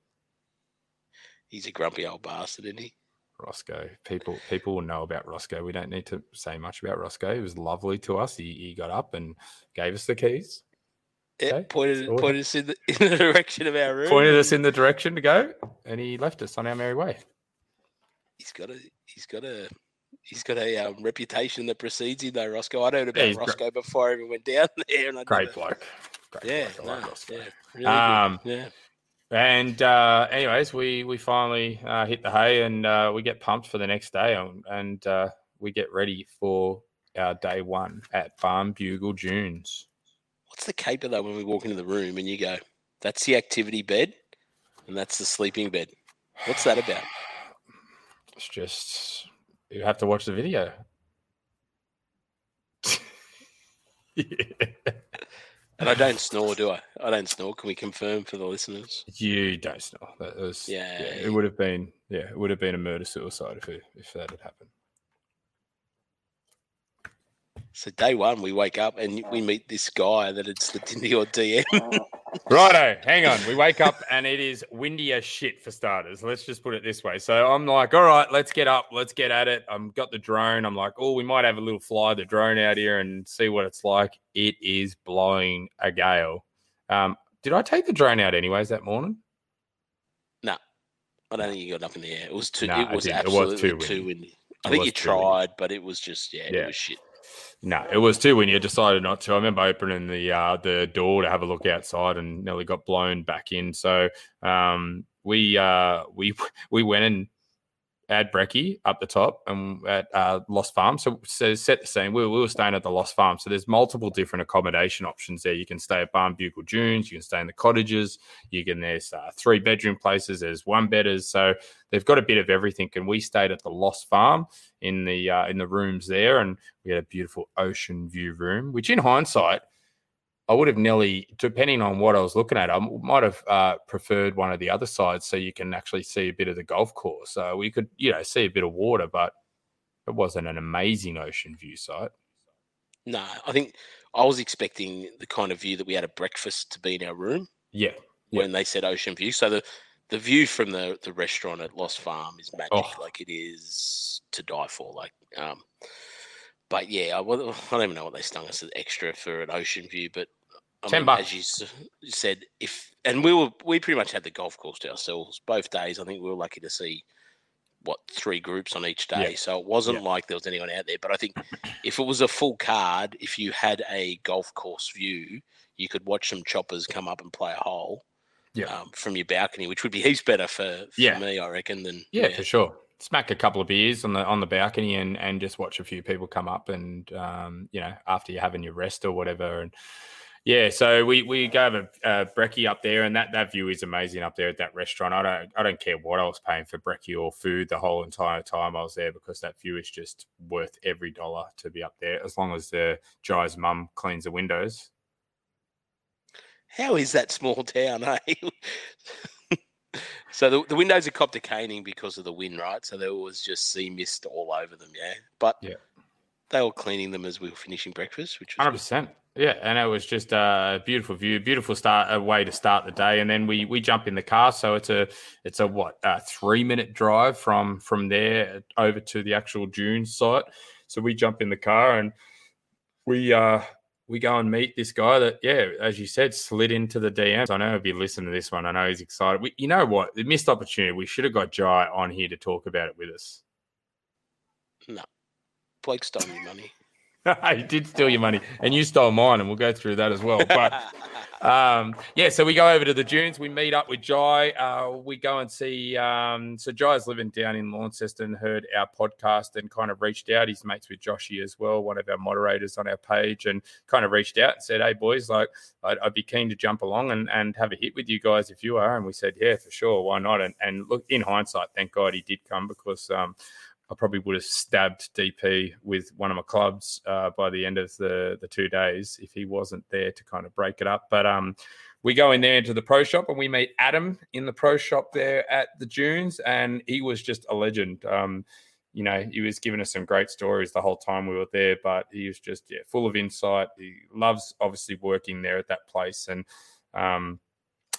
He's a grumpy old bastard, isn't he?
Roscoe, people, people will know about Roscoe. We don't need to say much about Roscoe. He was lovely to us. He, he got up and gave us the keys,
Yeah,
Okay,
pointed
sorted.
pointed us in the, in the direction of our room.
pointed us in the direction to go, and he left us on our merry way.
He's got a he's got a he's got a um, reputation that precedes him, though. Roscoe. I heard about
great.
Roscoe before I even went down there, and I
Great bloke. Great
Yeah,
bloke. I like
no,
Roscoe.
yeah, really
Um,
good. yeah.
And uh, anyways, we we finally uh, hit the hay and uh, we get pumped for the next day and, and uh, we get ready for our day one at Barnbougle Dunes.
What's the caper though when we walk into the room and you go, "That's the activity bed, and that's the sleeping bed." What's that about?
It's just you have to watch the video. yeah.
And I don't snore, do I? I don't snore. Can we confirm for the listeners?
You don't snore. That was
Yeah,
yeah. It would have been yeah. It would have been a murder suicide if it, if that had happened.
So day one, we wake up and we meet this guy that had slipped into your DM.
Righto, hang on. We wake up and it is windy as shit for starters. Let's just put it this way. So I'm like, all right, let's get up, let's get at it. I'm got the drone. I'm like, oh, we might have a little fly the drone out here and see what it's like. It is blowing a gale. Um, did I take the drone out anyways that morning?
No, I don't think you got up in the air. It was too. It was
didn't. It was
absolutely
too
too
windy.
windy. I think you
too windy.
tried, but it was just yeah,
Yeah.
it was shit.
No, it was too when you decided not to. I remember opening the uh, the door to have a look outside and nearly got blown back in. So um, we uh, we we went and had brekkie up the top and at uh, Lost Farm. So, so set the scene. We, were- we were staying at the Lost Farm. So there's multiple different accommodation options there. You can stay at Barnbougle Dunes. You can stay in the cottages. You can there's uh, three bedroom places. There's one bedders. So they've got a bit of everything. And we stayed at the Lost Farm in the uh, in the rooms there, and we had a beautiful ocean view room. Which, in hindsight, I would have nearly, depending on what I was looking at, I might have uh, preferred one of the other sides so you can actually see a bit of the golf course. So we could, you know, see a bit of water, but it wasn't an amazing ocean view site.
No, I think I was expecting the kind of view that we had at breakfast to be in our room
Yeah, Yeah.
when they said ocean view. So the the view from the the restaurant at Lost Farm is magic.
Oh.
Like it is to die for. Like um, but yeah, I, I don't even know what they stung us as extra for an ocean view, but. I
10
mean,
bucks.
as you said, if and we were we pretty much had the golf course to ourselves both days. I think we were lucky to see what three groups on each day,
Yeah.
so it wasn't
Yeah.
like there was anyone out there. But I think if it was a full card, if you had a golf course view, you could watch some choppers come up and play a hole
Yeah.
um, from your balcony, which would be heaps better for, for
Yeah.
me, I reckon. Than
yeah, for sure. Smack a couple of beers on the on the balcony and and just watch a few people come up and um, you know after you're having your rest or whatever and yeah, so we we gave a, a brekkie up there, and that that view is amazing up there at that restaurant. I don't I don't care what I was paying for brekkie or food the whole entire time I was there because that view is just worth every dollar to be up there as long as the Jai's mum cleans the windows.
How is that small town, eh? so the, the windows are copped caning because of the wind, right? So there was just sea mist all over them, yeah. But
Yeah.
they were cleaning them as we were finishing breakfast, which was
Hundred
good.
percent. Yeah, and it was just a beautiful view, beautiful start, a way to start the day. And then we we jump in the car, so it's a it's a what a three minute drive from from there over to the actual June site. So we jump in the car and we uh we go and meet this guy that yeah, as you said, slid into the DMs. I know if you listen to this one, I know he's excited. We, you know what, the missed opportunity. We should have got Jai on here to talk about it with us.
No, Blake stole your money.
he did steal your money, and you stole mine, and we'll go through that as well. But um, yeah, so we go over to the dunes. We meet up with Jai. Uh, we go and see. Um, so Jai's living down in Launceston, heard our podcast and kind of reached out. He's mates with Joshy as well, one of our moderators on our page, and kind of reached out and said, "Hey boys, like I'd, I'd be keen to jump along and, and have a hit with you guys if you are." And we said, "Yeah, for sure, why not?" And and look, in hindsight, thank God he did come because. Um, I probably would have stabbed DP with one of my clubs uh, by the end of the the two days if he wasn't there to kind of break it up. But um, we go in there into the pro shop and we meet Adam in the pro shop there at the Dunes, and he was just a legend. Um, you know, he was giving us some great stories the whole time we were there, but he was just yeah, full of insight. He loves obviously working there at that place, and um,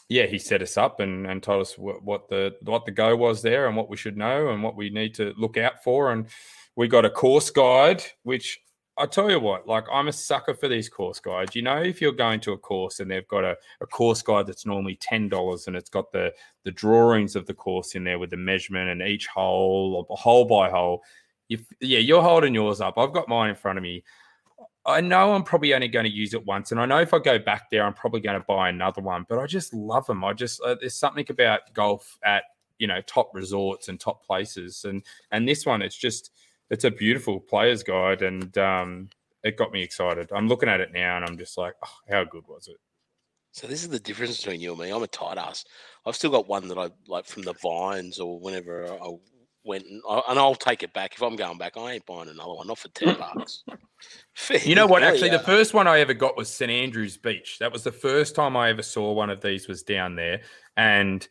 yeah, he set us up and, and told us what, what the what the go was there and what we should know and what we need to look out for. And we got a course guide, which I tell you what, like I'm a sucker for these course guides. You know, if you're going to a course and they've got a, a course guide that's normally ten dollars and it's got the the drawings of the course in there with the measurement and each hole or hole by hole. If yeah, you're holding yours up. I've got mine in front of me. I know I'm probably only going to use it once, and I know if I go back there, I'm probably going to buy another one. But I just love them. I just uh, there's something about golf at you know top resorts and top places, and and this one it's just it's a beautiful player's guide, and um, it got me excited. I'm looking at it now, and I'm just like, oh, how good was it?
So this is the difference between you and me. I'm a tight ass. I've still got one that I like from the vines or whenever I went and, I, and I'll take it back if I'm going back. I ain't buying another one, not for ten bucks.
You know what? Actually, the first one I ever got was St Andrews Beach. That was the first time I ever saw one of these. Was down there, and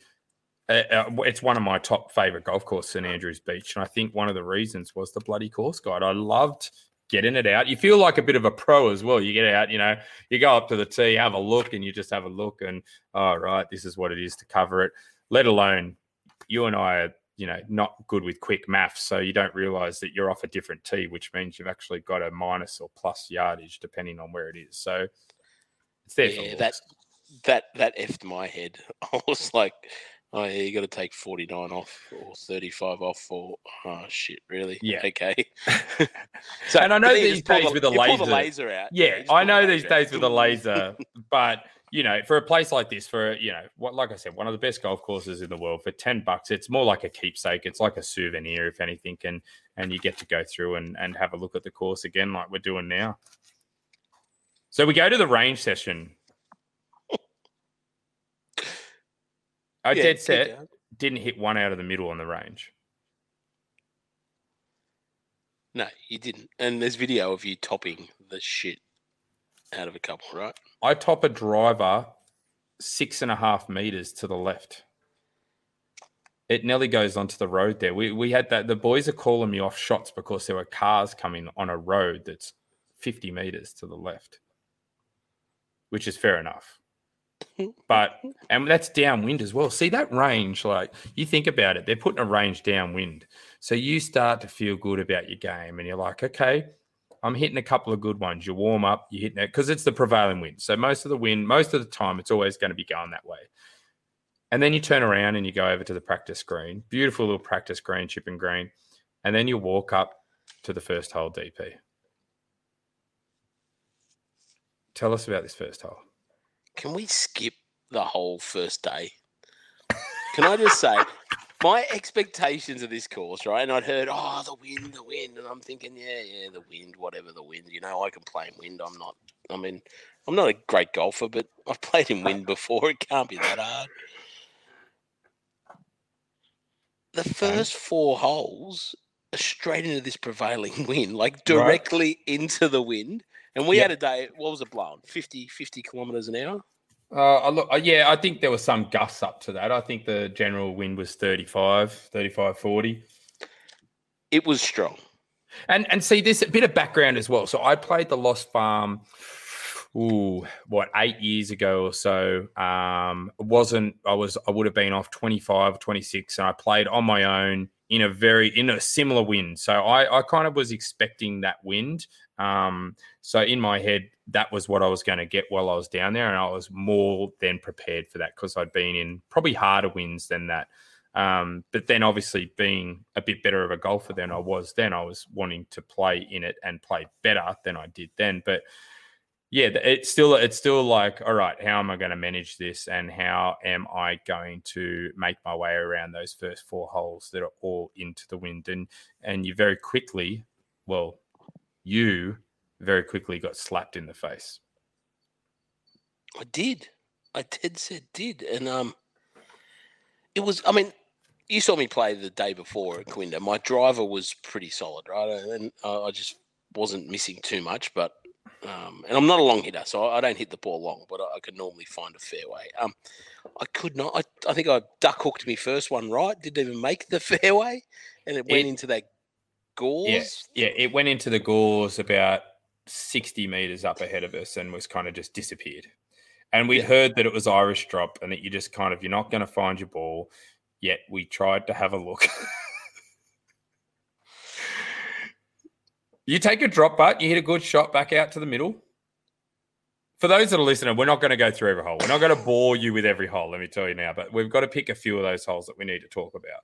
uh, uh, it's one of my top favorite golf course, St Andrews Beach. And I think one of the reasons was the bloody course guide. I loved getting it out. You feel like a bit of a pro as well. You get out, you know, you go up to the tee, have a look, and you just have a look, and oh right, this is what it is to cover it. Let alone you and I are, you know, not good with quick maths, so you don't realize that you're off a different tee, which means you've actually got a minus or plus yardage depending on where it is. So it's there
Yeah, that that that effed my head. I was like, oh yeah, you got to take forty nine off or thirty five off for oh shit, really?
Yeah.
Okay. so,
And I know
but then you
these days
the-
with the
you the
laser-
laser out.
Yeah, I know these
laser out.
days with a laser, but you know, for a place like this, for you know, what like I said, one of the best golf courses in the world for ten bucks, it's more like a keepsake. It's like a souvenir, if anything, and and you get to go through and and have a look at the course again, like we're doing now. So we go to the range session. I oh,
Yeah,
dead set didn't hit one out of the middle on the range.
No, you didn't. And there's video of you topping the shit out of a couple, right?
I top a driver six and a half meters to the left. It nearly goes onto the road there. We we had that. The boys are calling me off shots because there were cars coming on a road that's 50 meters to the left, which is fair enough. But and that's downwind as well. See that range, like you think about it, they're putting a range downwind. So you start to feel good about your game, and you're like, okay, I'm hitting a couple of good ones. You warm up, you're hitting it because it's the prevailing wind. So most of the wind, most of the time, it's always going to be going that way. And then you turn around and you go over to the practice green, beautiful little practice green, chipping green, and then you walk up to the first hole DP. Tell us about this first hole.
Can we skip the whole first day? Can I just say, my expectations of this course, right? And I'd heard, oh, the wind, the wind, and I'm thinking, yeah, yeah, the wind, whatever the wind. You know, I can play in wind. I'm not. I mean, I'm not a great golfer, but I've played in wind before. It can't be that hard. The first four holes are straight into this prevailing wind, like directly into the wind. And we
Yeah.
had a day, what was it blowing? 50, 50 kilometers an hour?
Uh, I look, uh, yeah, I think there was some gusts up to that. I think the general wind was 35, 35, 40.
It was strong.
And and see this a bit of background as well. So I played the Lost Farm, ooh, what eight years ago or so. Um, it wasn't I was I would have been off 25, 26, and I played on my own in a very in a similar wind. So I I kind of was expecting that wind. Um, so in my head, that was what I was going to get while I was down there, and I was more than prepared for that because I'd been in probably harder winds than that. Um, but then obviously being a bit better of a golfer than I was then, I was wanting to play in it and play better than I did then. But yeah, it's still it's still like, all right, how am I going to manage this, and how am I going to make my way around those first four holes that are all into the wind? And and you very quickly, well, you very quickly got slapped in the face.
I did. I did said did. And um it was I mean, you saw me play the day before at Quinda. My driver was pretty solid, right? And uh, I just wasn't missing too much, but um, and I'm not a long hitter, so I I don't hit the ball long, but I, I can normally find a fairway. Um, I could not. I, I think I duck hooked me first one right. Didn't even make the fairway, and it went
It-
into that gauze.
Yeah, it went into the gauze about 60 meters up ahead of us and was kind of just disappeared. And we'd
Yeah.
heard that it was Irish drop and that you just kind of, you're not going to find your ball. Yet we tried to have a look. you take a drop putt, you hit a good shot back out to the middle. For those that are listening, we're not going to go through every hole. We're not going to bore you with every hole, let me tell you now. But we've got to pick a few of those holes that we need to talk about.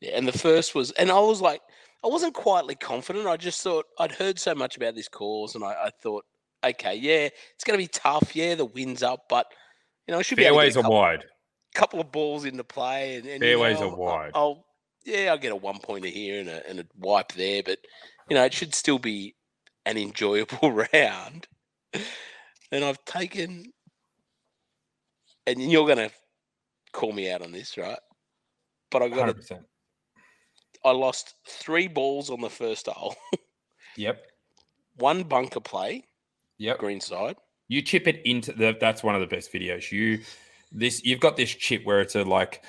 Yeah, and the first was, and I was like, I wasn't quietly confident. I just thought I'd heard so much about this course, and I, I thought, okay, yeah, it's going to be tough. Yeah, the wind's up, but you know, I should be able to
Fairways
a
are
couple,
wide.
couple of balls into play, and, and you
Fairways
know,
are
I'll-
wide.
I'll, yeah, I'll get a one pointer here and a, and a wipe there, but you know, it should still be an enjoyable round. And I've taken, and you're going to call me out on this, right? But I got to
100%.
I lost three balls on the first hole,
Yep.
one bunker play,
Yep.
green side.
You chip it into the. That's one of the best videos. You this you've got this chip where it's a like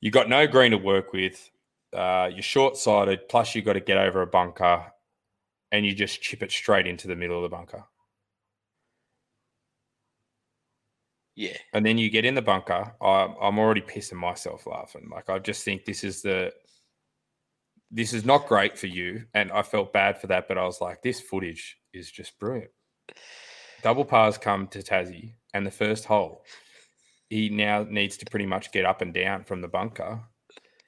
you got no green to work with. Uh, you're short sighted. Plus you've got to get over a bunker, and you just chip it straight into the middle of the bunker.
Yeah,
And then you get in the bunker. I'm, I'm already pissing myself laughing. Like I just think this is the this is not great for you, and I felt bad for that. But I was like, this footage is just brilliant. Double pars come to Tassie, and the first hole, he now needs to pretty much get up and down from the bunker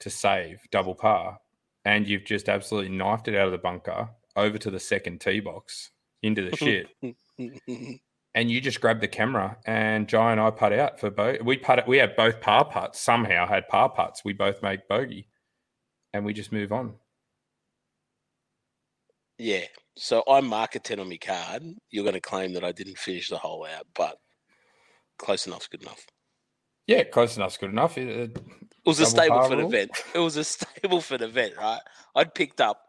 to save double par, and you've just absolutely knifed it out of the bunker over to the second tee box into the shit and you just grab the camera and Jai and I putt out for both. We putt we had both par putts. Somehow had par putts. We both make bogey, and we just move on.
yeah. So I mark a ten on my card. You're going to claim that I didn't finish the hole out, but close enough's good enough.
Yeah, close enough's good enough. It- it-
was a
par
Stableford
rule?
event. It was a Stableford event, right? I'd picked up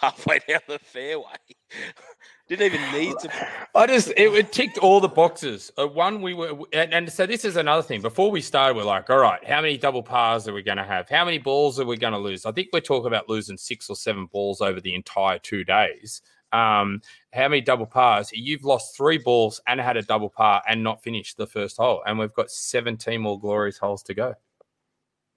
halfway down the fairway. Didn't even need to.
I just it, it ticked all the boxes. Uh, one we were, and, and so this is another thing. Before we started, we're like, all right, how many double pars are we going to have? How many balls are we going to lose? I think we're talking about losing six or seven balls over the entire two days. Um, how many double pars? You've lost three balls and had a double par and not finished the first hole, and we've got seventeen more glorious holes to go.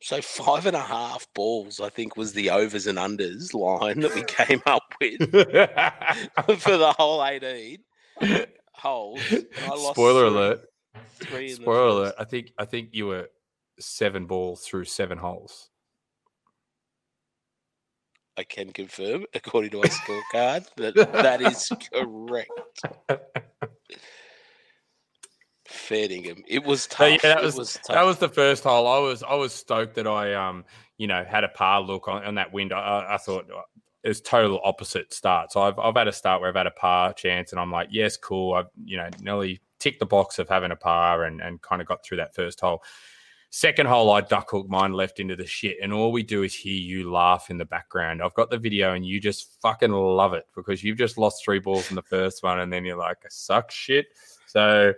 So five and a half balls, I think, was the overs and unders line that we came up with for the whole eighteen holes. I lost
Spoiler
three-
alert!
Three
Spoiler alert! I think I think you were seven balls through seven holes.
I can confirm, according to my scorecard, that that is correct. Fair dinkum. It was tough.
Yeah, that was-
was.
That was the first hole. I was I was stoked that I um you know had a par look on, on that wind. I, I thought uh, it was total opposite start. So I've I've had a start where I've had a par chance, and I'm like, yes, cool. I've you know nearly ticked the box of having a par and and kind of got through that first hole. Second hole, I duck hook mine left into the shit, and all we do is hear you laugh in the background. I've got the video, and you just fucking love it because you've just lost three balls in the first one, and then you're like, I suck shit. So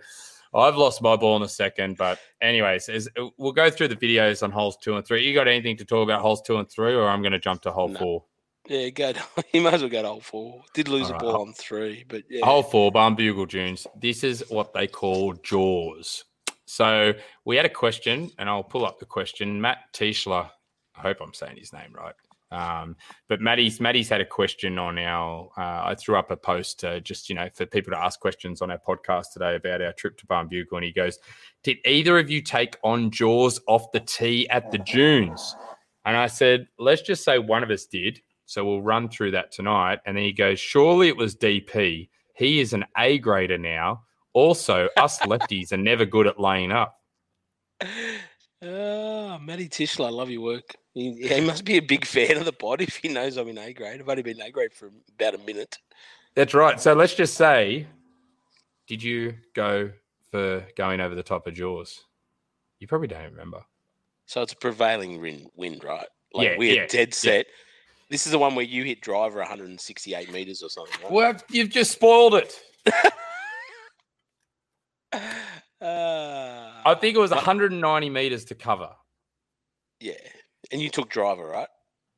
Oh, I've lost my ball in a second, but anyways, as, we'll go through the videos on holes two and three. You got anything to talk about holes two and three, or I'm going to jump to hole
No.
four?
yeah, go. You might as well go to hole four. Did lose
Alright,
a ball on three, but yeah.
Hole four, Barnbougle Dunes. This is what they call jaws. So we had a question, and I'll pull up the question. Matt Tischler, I hope I'm saying his name right. Um, but Maddie's Maddie's had a question on our. Uh, I threw up a post uh, just you know for people to ask questions on our podcast today about our trip to Barnbougle, and he goes, "Did either of you take on jaws off the tee at the dunes?" And I said, "Let's just say one of us did." So we'll run through that tonight. And then he goes, Surely it was DP. He is an A grader now. Also, us lefties are never good at laying up.
Ah, Matty Tischler, I love your work. He, he must be a big fan of the pod if he knows I'm in A grade. I've only been A grade for about a minute.
That's right. So let's just say, did you go for going over the top of Jaws? You probably don't remember.
So it's a prevailing wind, wind right? Like
Yeah,
we're
yeah,
dead set. This is the one where you hit driver 168 meters or something. Right?
Well, you've just spoiled it.
Uh,
I think it was 190 meters to cover.
yeah. And you took driver, right?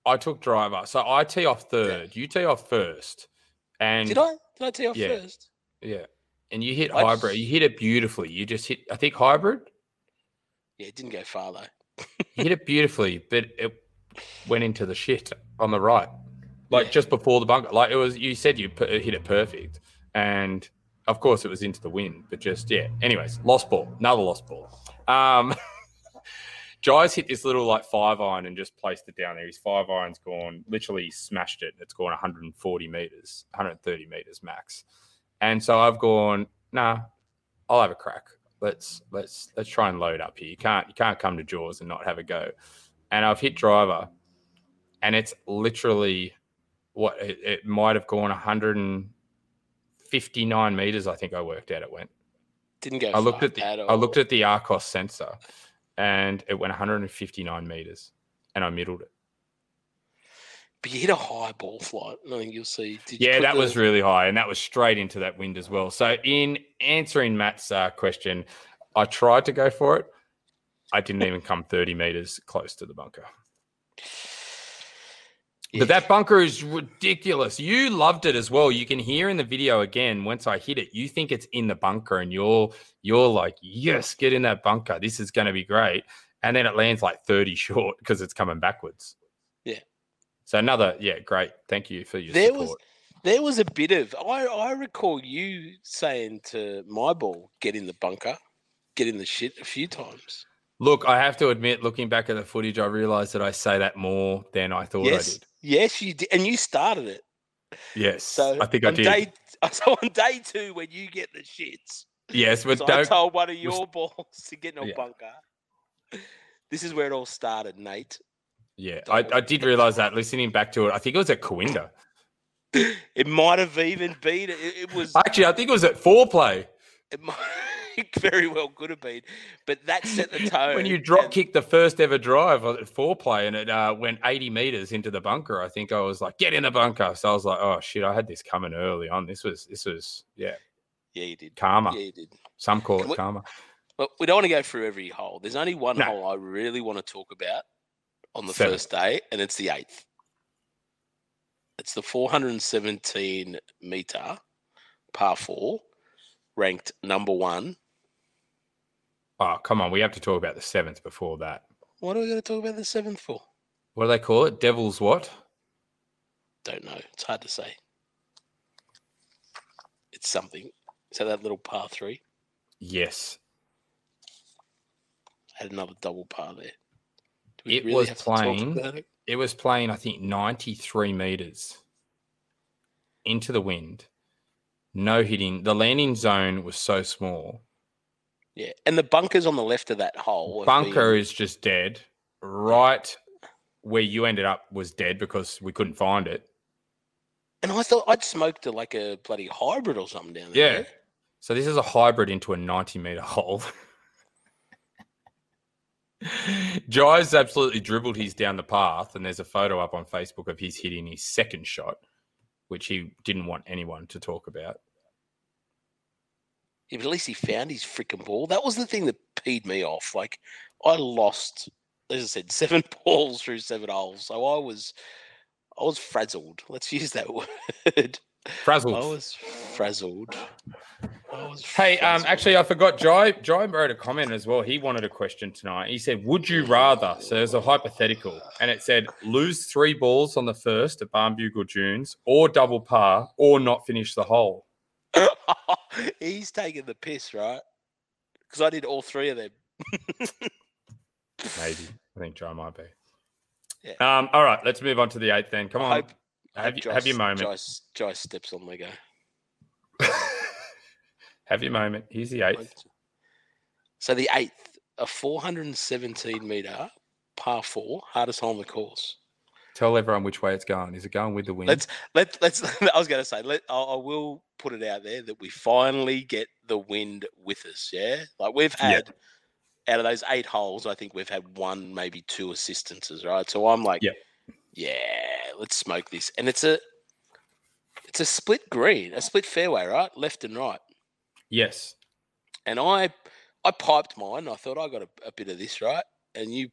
I took driver. So I tee off third. You tee off first. And
Did I? Did I tee off
Yeah.
first?
Yeah. And you hit
I
hybrid.
just-
You hit it beautifully. You just hit, I think, hybrid.
Yeah, it didn't go far though.
You hit it beautifully, but it went into the shit on the right, like
Yeah.
just before the bunker. Like it was, you said you put, hit it perfect, and of course it was into the wind. But just yeah. Anyways, lost ball, another lost ball. Um, Jai's hit this little like five iron and just placed it down there. His five iron's gone, literally smashed it. It's gone 140 meters, 130 meters max. And so I've gone, nah, I'll have a crack. Let's let's let's try and load up here. You can't you can't come to Jaws and not have a go. And I've hit driver, and it's literally what it, it might have gone 159 meters. I think I worked out it went.
Didn't go
I looked at the
at
I looked at the Arccos sensor, and it went 159 meters, and I middled it.
But you hit a high ball flight. I think you'll see. Did you
Yeah, that
the-
was really high, and that was straight into that wind as well. So, in answering Matt's uh, question, I tried to go for it. I didn't even come 30 meters close to the bunker.
Yeah.
But that bunker is ridiculous. You loved it as well. You can hear in the video again once I hit it. You think it's in the bunker, and you're you're like, yes, get in that bunker. This is going to be great. And then it lands like 30 short because it's coming backwards.
Yeah.
So another, yeah, great. Thank you for your
There
support.
was- There was a bit of I, I recall you saying to my ball, get in the bunker, get in the shit a few times.
Look, I have to admit, looking back at the footage, I realized that I say that more than I thought
yes.
I did.
Yes, you did. And you started it.
Yes,
So
I think I did.
Day, so on day two, when you get the shits,
yes, but
so I
don't.
told one of your balls to get in a
Yeah.
bunker. This is where it all started, Nate.
yeah, I, I did realize that listening back to it. I think it was at Coinda.
It might have even been. It, it was.
Actually, I think it was at foreplay
It might, very well could have been, but that set the tone.
when you drop
and-
kicked the first ever drive at foreplay and it uh, went 80 meters into the bunker. I think I was like, get in the bunker. So I was like, oh shit, I had this coming early on. This was this was yeah,
Yeah, you did.
karma.
Yeah, you did.
Some call it
we-
karma.
Well, we don't want to go through every hole. There's only one
No.
hole I really want to talk about on the
Seven.
first day, and it's the eighth. It's the 417 meter par four, ranked number one.
Oh, come on. We have to talk about the seventh before that.
What are we going to talk about the seventh for?
What do they call it? Devil's what?
Don't know. It's hard to say. It's something. Is that that little par three?
Yes.
Had another double par there.
It was
to talk
playing-
it?
It was playing, I think, 93 meters into the wind. No hitting. The landing zone was so small.
Yeah, and the bunkers on the left of that hole.
Bunker is just dead. Right where you ended up was dead because we couldn't find it.
And I thought I'd smoked a, like a bloody hybrid or something down there.
Yeah. So this is a hybrid into a 90 meter hole. Jai's absolutely dribbled his down the path, and there's a photo up on Facebook of his hitting his second shot, which he didn't want anyone to talk about.
Yeah, but at least he found his freaking ball. That was the thing that peed me off. Like I lost, as I said, seven balls through seven holes. So I was, I was frazzled. Let's use that word.
Frazzled.
I was frazzled. I was
Hey, um, actually, I forgot. Jai, Jai wrote a comment as well. He wanted a question tonight. He said, "Would you rather?" So there's a hypothetical, and it said, "Lose three balls on the first at Barnbougle Dunes, or double par, or not finish the hole."
he's taking the piss, right? Because I did all three of them.
Maybe I think Jai might be.
Yeah.
Um. All right, let's move on to the eighth. Then come
I
on,
hope, I
have, you, have your moment.
Joyce, Joyce steps on Lego.
have your moment. Here's the eighth.
So the eighth, a 417 meter par four, hardest hole on the course.
Tell everyone which way it's going. Is it going with the wind?
Let's let let's. I was going to say, let I, I will put it out there that we finally get the wind with us. Yeah, like we've
Yeah.
had out of those eight holes, I think we've had one, maybe two assistances. Right, so I'm like,
Yeah.
Yeah, let's smoke this, and it's a it's a split green, a split fairway, right, left and right.
yes.
and I I piped mine. I thought I got a, a bit of this right, and you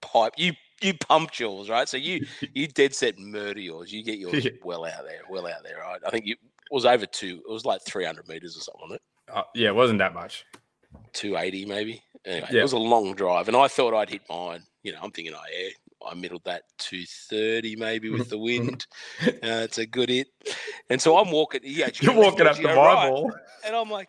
pipe you you pumped yours right. So you you dead set murder yours. You get yours well out there, well out there, right? I think you it was over two. It was like three hundred meters or something on it,
Uh, yeah, it wasn't that much.
two eighty maybe. Anyway,
Yeah.
it was a long drive, and I thought I'd hit mine. You know, I'm thinking, oh yeah, I middled that two thirty maybe with the wind. uh, it's a good hit, and so I'm walking. Yeah,
You're walking up to the Bible.
And I'm like,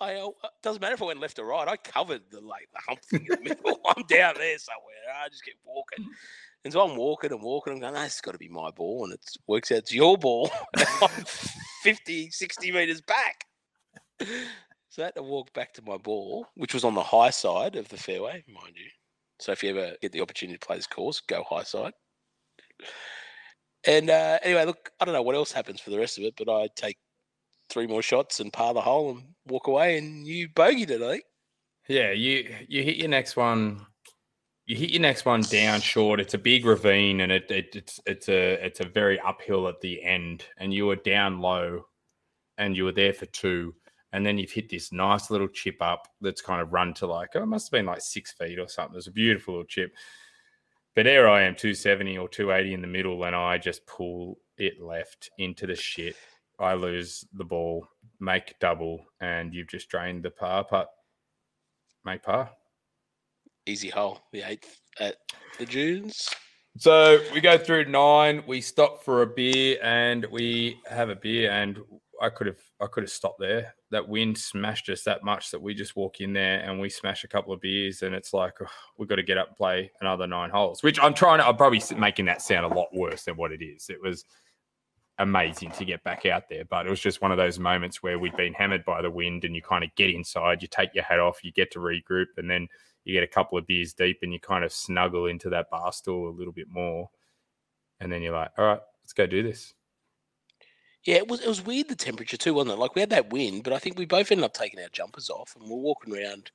I uh, doesn't matter if I went left or right. I covered the like the hump thing in the middle. I'm down there somewhere. I just keep walking. And so I'm walking and walking. I'm going, "No, has got to be my ball. And it works out it's your ball. I'm 50, 60 meters back. So I had to walk back to my ball, which was on the high side of the fairway, mind you. So if you ever get the opportunity to play this course, go high side. And uh, anyway, look, I don't know what else happens for the rest of it, but I take three more shots and par the hole and walk away, and you bogeyed it, I think.
Yeah, you you hit your next one. you hit your next one down short. It's a big ravine, and it, it it's it's a it's a very uphill at the end, and you were down low, and you were there for two, and then you've hit this nice little chip up that's kind of run to like oh, it must have been like six feet or something. It's a beautiful little chip. But there I am, 270 or 280 in the middle, and I just pull it left into the shit. I lose the ball, make double, and you've just drained the par putt. Make par.
Easy hole, the eighth at the dunes.
So we go through nine. We stop for a beer, and we have a beer. And I could have, I could have stopped there. That wind smashed us that much that we just walk in there and we smash a couple of beers, and it's like oh, we've got to get up and play another nine holes. Which I'm trying to. I'm probably making that sound a lot worse than what it is. It was amazing to get back out there, but it was just one of those moments where we'd been hammered by the wind, and you kind of get inside, you take your hat off, you get to regroup, and then you get a couple of beers deep and you kind of snuggle into that bar stool a little bit more. And then you're like, all right, let's go do this.
Yeah, it was it was weird the temperature too, wasn't it? Like we had that wind, but I think we both ended up taking our jumpers off and we're walking around.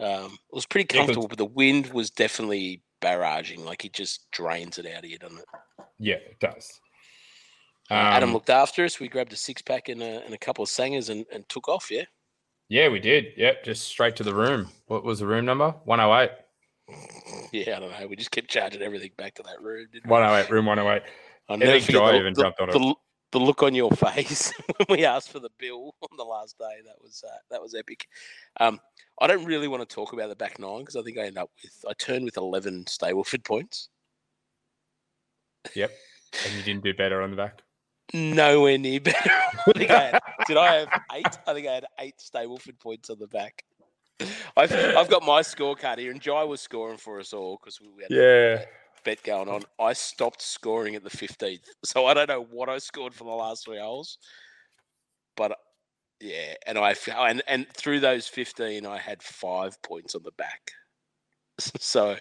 Um, it was pretty comfortable, but the wind was definitely barraging. Like it just drains it out of you, doesn't it?
Yeah, it does.
Um, Adam looked after us. We grabbed a six pack and a, and a couple of sangers and, and took off. Yeah.
Yeah, we did. Yep, just straight to the room. What was the room number? 108.
Yeah, I don't know. We just kept charging everything back to that room.
108, room 108.
I never think Joy the, even the, jumped on the, it. The look on your face when we asked for the bill on the last day, that was uh, that was epic. Um, I don't really want to talk about the back nine because I think I end up with I turned with 11 Stableford points.
Yep. And you didn't do better on the back?
nowhere near better. I think I had, did I have eight? I think I had eight Stableford points on the back. I've, I've got my scorecard here, and Jai was scoring for us all because we had
yeah.
Bet going on. I stopped scoring at the 15th. So I don't know what I scored for the last three holes. But yeah, and I and, and through those 15, I had five points on the back. So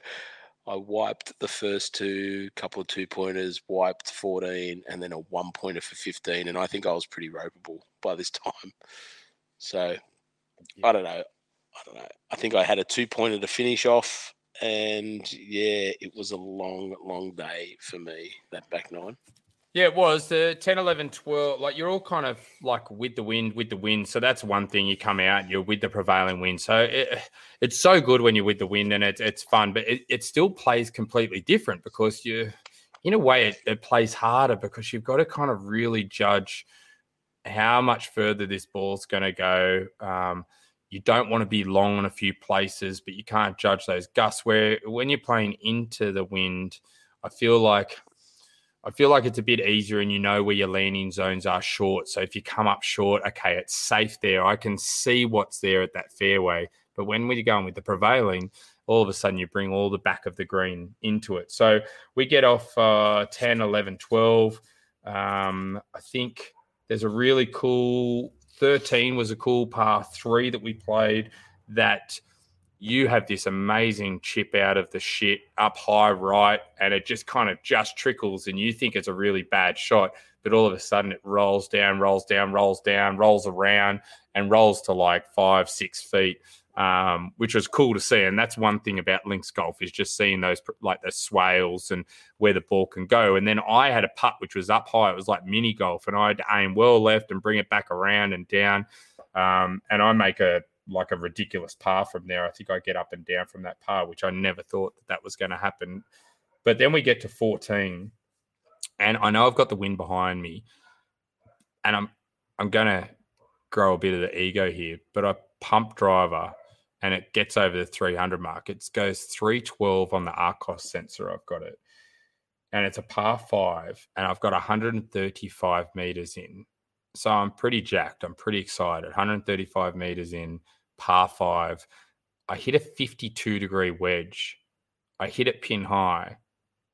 I wiped the first two, couple of two pointers, wiped 14, and then a one pointer for 15. And I think I was pretty ropeable by this time. So yeah. I don't know. I don't know. I think I had a two pointer to finish off. And yeah, it was a long, long day for me, that back nine.
Yeah, it was the 10, 11, 12. Like you're all kind of like with the wind, with the wind. So that's one thing. You come out, you're with the prevailing wind. So it, it's so good when you're with the wind and it's it's fun, but it, it still plays completely different because you, in a way, it, it plays harder because you've got to kind of really judge how much further this ball's going to go. Um, you don't want to be long on a few places, but you can't judge those gusts. Where when you're playing into the wind, I feel like I feel like it's a bit easier and you know where your landing zones are short. So if you come up short, okay, it's safe there. I can see what's there at that fairway. But when we're going with the prevailing, all of a sudden you bring all the back of the green into it. So we get off uh, 10, 11, 12. Um, I think there's a really cool 13 was a cool par three that we played that – you have this amazing chip out of the shit up high right, and it just kind of just trickles, and you think it's a really bad shot, but all of a sudden it rolls down, rolls down, rolls down, rolls around, and rolls to like five, six feet. Um, which was cool to see. And that's one thing about links golf is just seeing those like the swales and where the ball can go. And then I had a putt which was up high. It was like mini golf, and I had to aim well left and bring it back around and down. Um, and I make a like a ridiculous par from there. I think I get up and down from that par, which I never thought that that was going to happen. But then we get to 14, and I know I've got the wind behind me, and I'm I'm going to grow a bit of the ego here, but I pump driver and it gets over the 300 mark. It goes 312 on the Arccos sensor. I've got it. And it's a par five, and I've got 135 meters in. So I'm pretty jacked. I'm pretty excited. 135 meters in, par five. I hit a 52 degree wedge. I hit it pin high,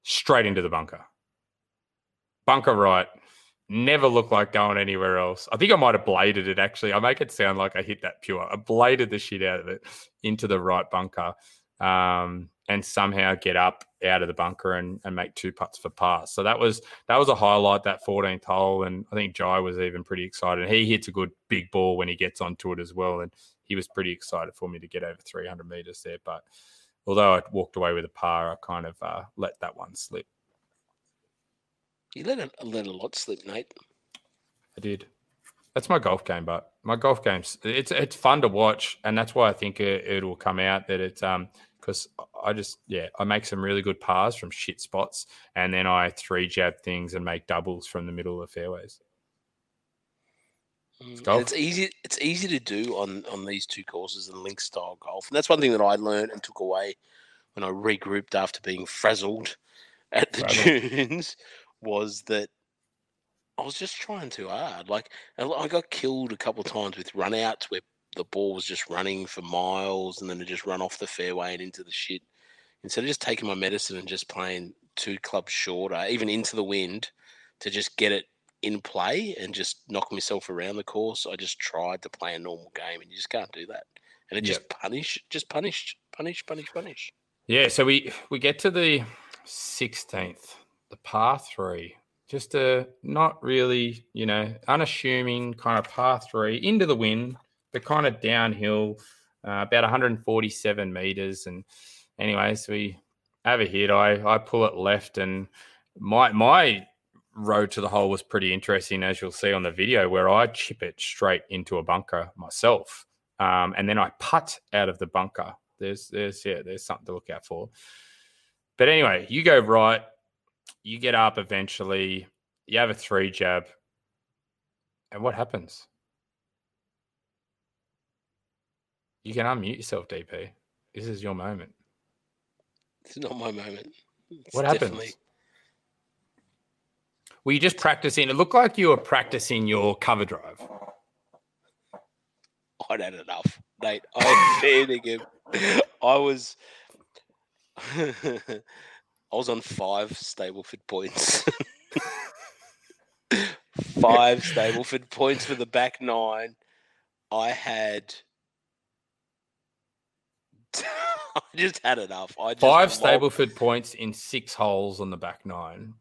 straight into the bunker. Bunker right. Never looked like going anywhere else. I think I might have bladed it actually. I make it sound like I hit that pure. I bladed the shit out of it into the right bunker. Um, and somehow get up out of the bunker and, and make two putts for par. So that was that was a highlight that 14th hole, and I think Jai was even pretty excited. He hits a good big ball when he gets onto it as well, and he was pretty excited for me to get over 300 meters there. But although I walked away with a par, I kind of uh, let that one slip.
You let a, let a lot slip, Nate.
I did. That's my golf game, but my golf games it's it's fun to watch, and that's why I think it, will come out that it's um because I just yeah I make some really good pars from shit spots, and then I three jab things and make doubles from the middle of the fairways.
Mm,
golf.
It's easy. It's easy to do on on these two courses and link style golf, and that's one thing that I learned and took away when I regrouped after being frazzled at the dunes was that I was just trying too hard. Like I I got killed a couple of times with runouts where the ball was just running for miles and then it just run off the fairway and into the shit. Instead of just taking my medicine and just playing two clubs shorter, even into the wind, to just get it in play and just knock myself around the course. I just tried to play a normal game, and you just can't do that. And it just punish, just punish, punish, punish, punish.
Yeah, so we we get to the sixteenth, the par three, just a not really, you know, unassuming kind of par three into the wind, but kind of downhill, uh, about 147 meters. And anyways, we have a hit. I I pull it left, and my my road to the hole was pretty interesting, as you'll see on the video, where I chip it straight into a bunker myself, um, and then I putt out of the bunker. There's there's yeah, there's something to look out for. But anyway, you go right, you get up eventually, you have a three jab, and what happens? You can unmute yourself, DP. This is your moment.
It's not my moment. It's
What happens? Were you just practicing? It looked like you were practicing your cover drive.
I'd had enough, mate. I'm fanning him. I was, I was on five Stableford points. five Stableford points for the back nine. I had. I just had enough. I just
Five
lobbed-
Stableford points in six holes on the back nine.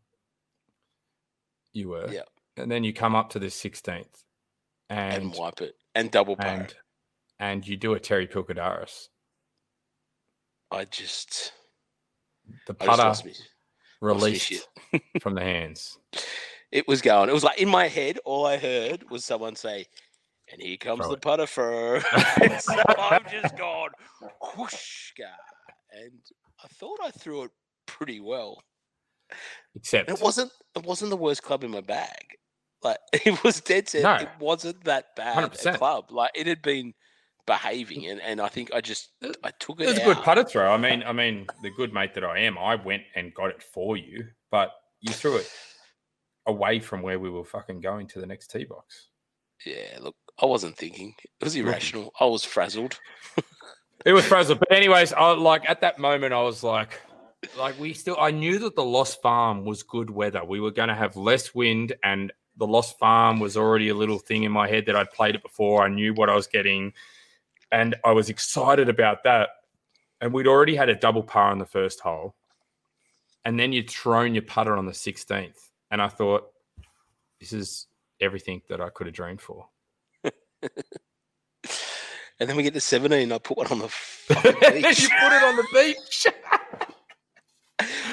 You were.
Yeah.
And then you come up to the 16th
and
and
wipe it and double
and and you do a Terry Pilkadaris.
I just,
The
oh, just
putter released from the hands.
It was going. It was like in my head. All I heard was someone say, "And here comes
Throw
the
it.
putter for." and so I've just gone whoosh, and I thought I threw it pretty well.
Except
it wasn't. It wasn't the worst club in my bag. Like it was dead set.
No.
It wasn't that bad
100%.
club. Like it had been behaving, and, and I think I just I took it.
it was a good putter throw. I mean, I mean, the good mate that I am, I went and got it for you, but you threw it away from where we were fucking going to the next tee box.
Yeah, look, I wasn't thinking. It was irrational. I was frazzled.
It was frazzled. But anyways, I like at that moment I was like like we still I knew that the Lost Farm was good weather. We were gonna have less wind and the Lost Farm was already a little thing in my head that I'd played it before. I knew what I was getting and I was excited about that. And we'd already had a double par on the first hole. And then you'd thrown your putter on the 16th. And I thought, this is everything that I could have dreamed for.
And then we get to 17. I put one on the fucking
you put it on the beach.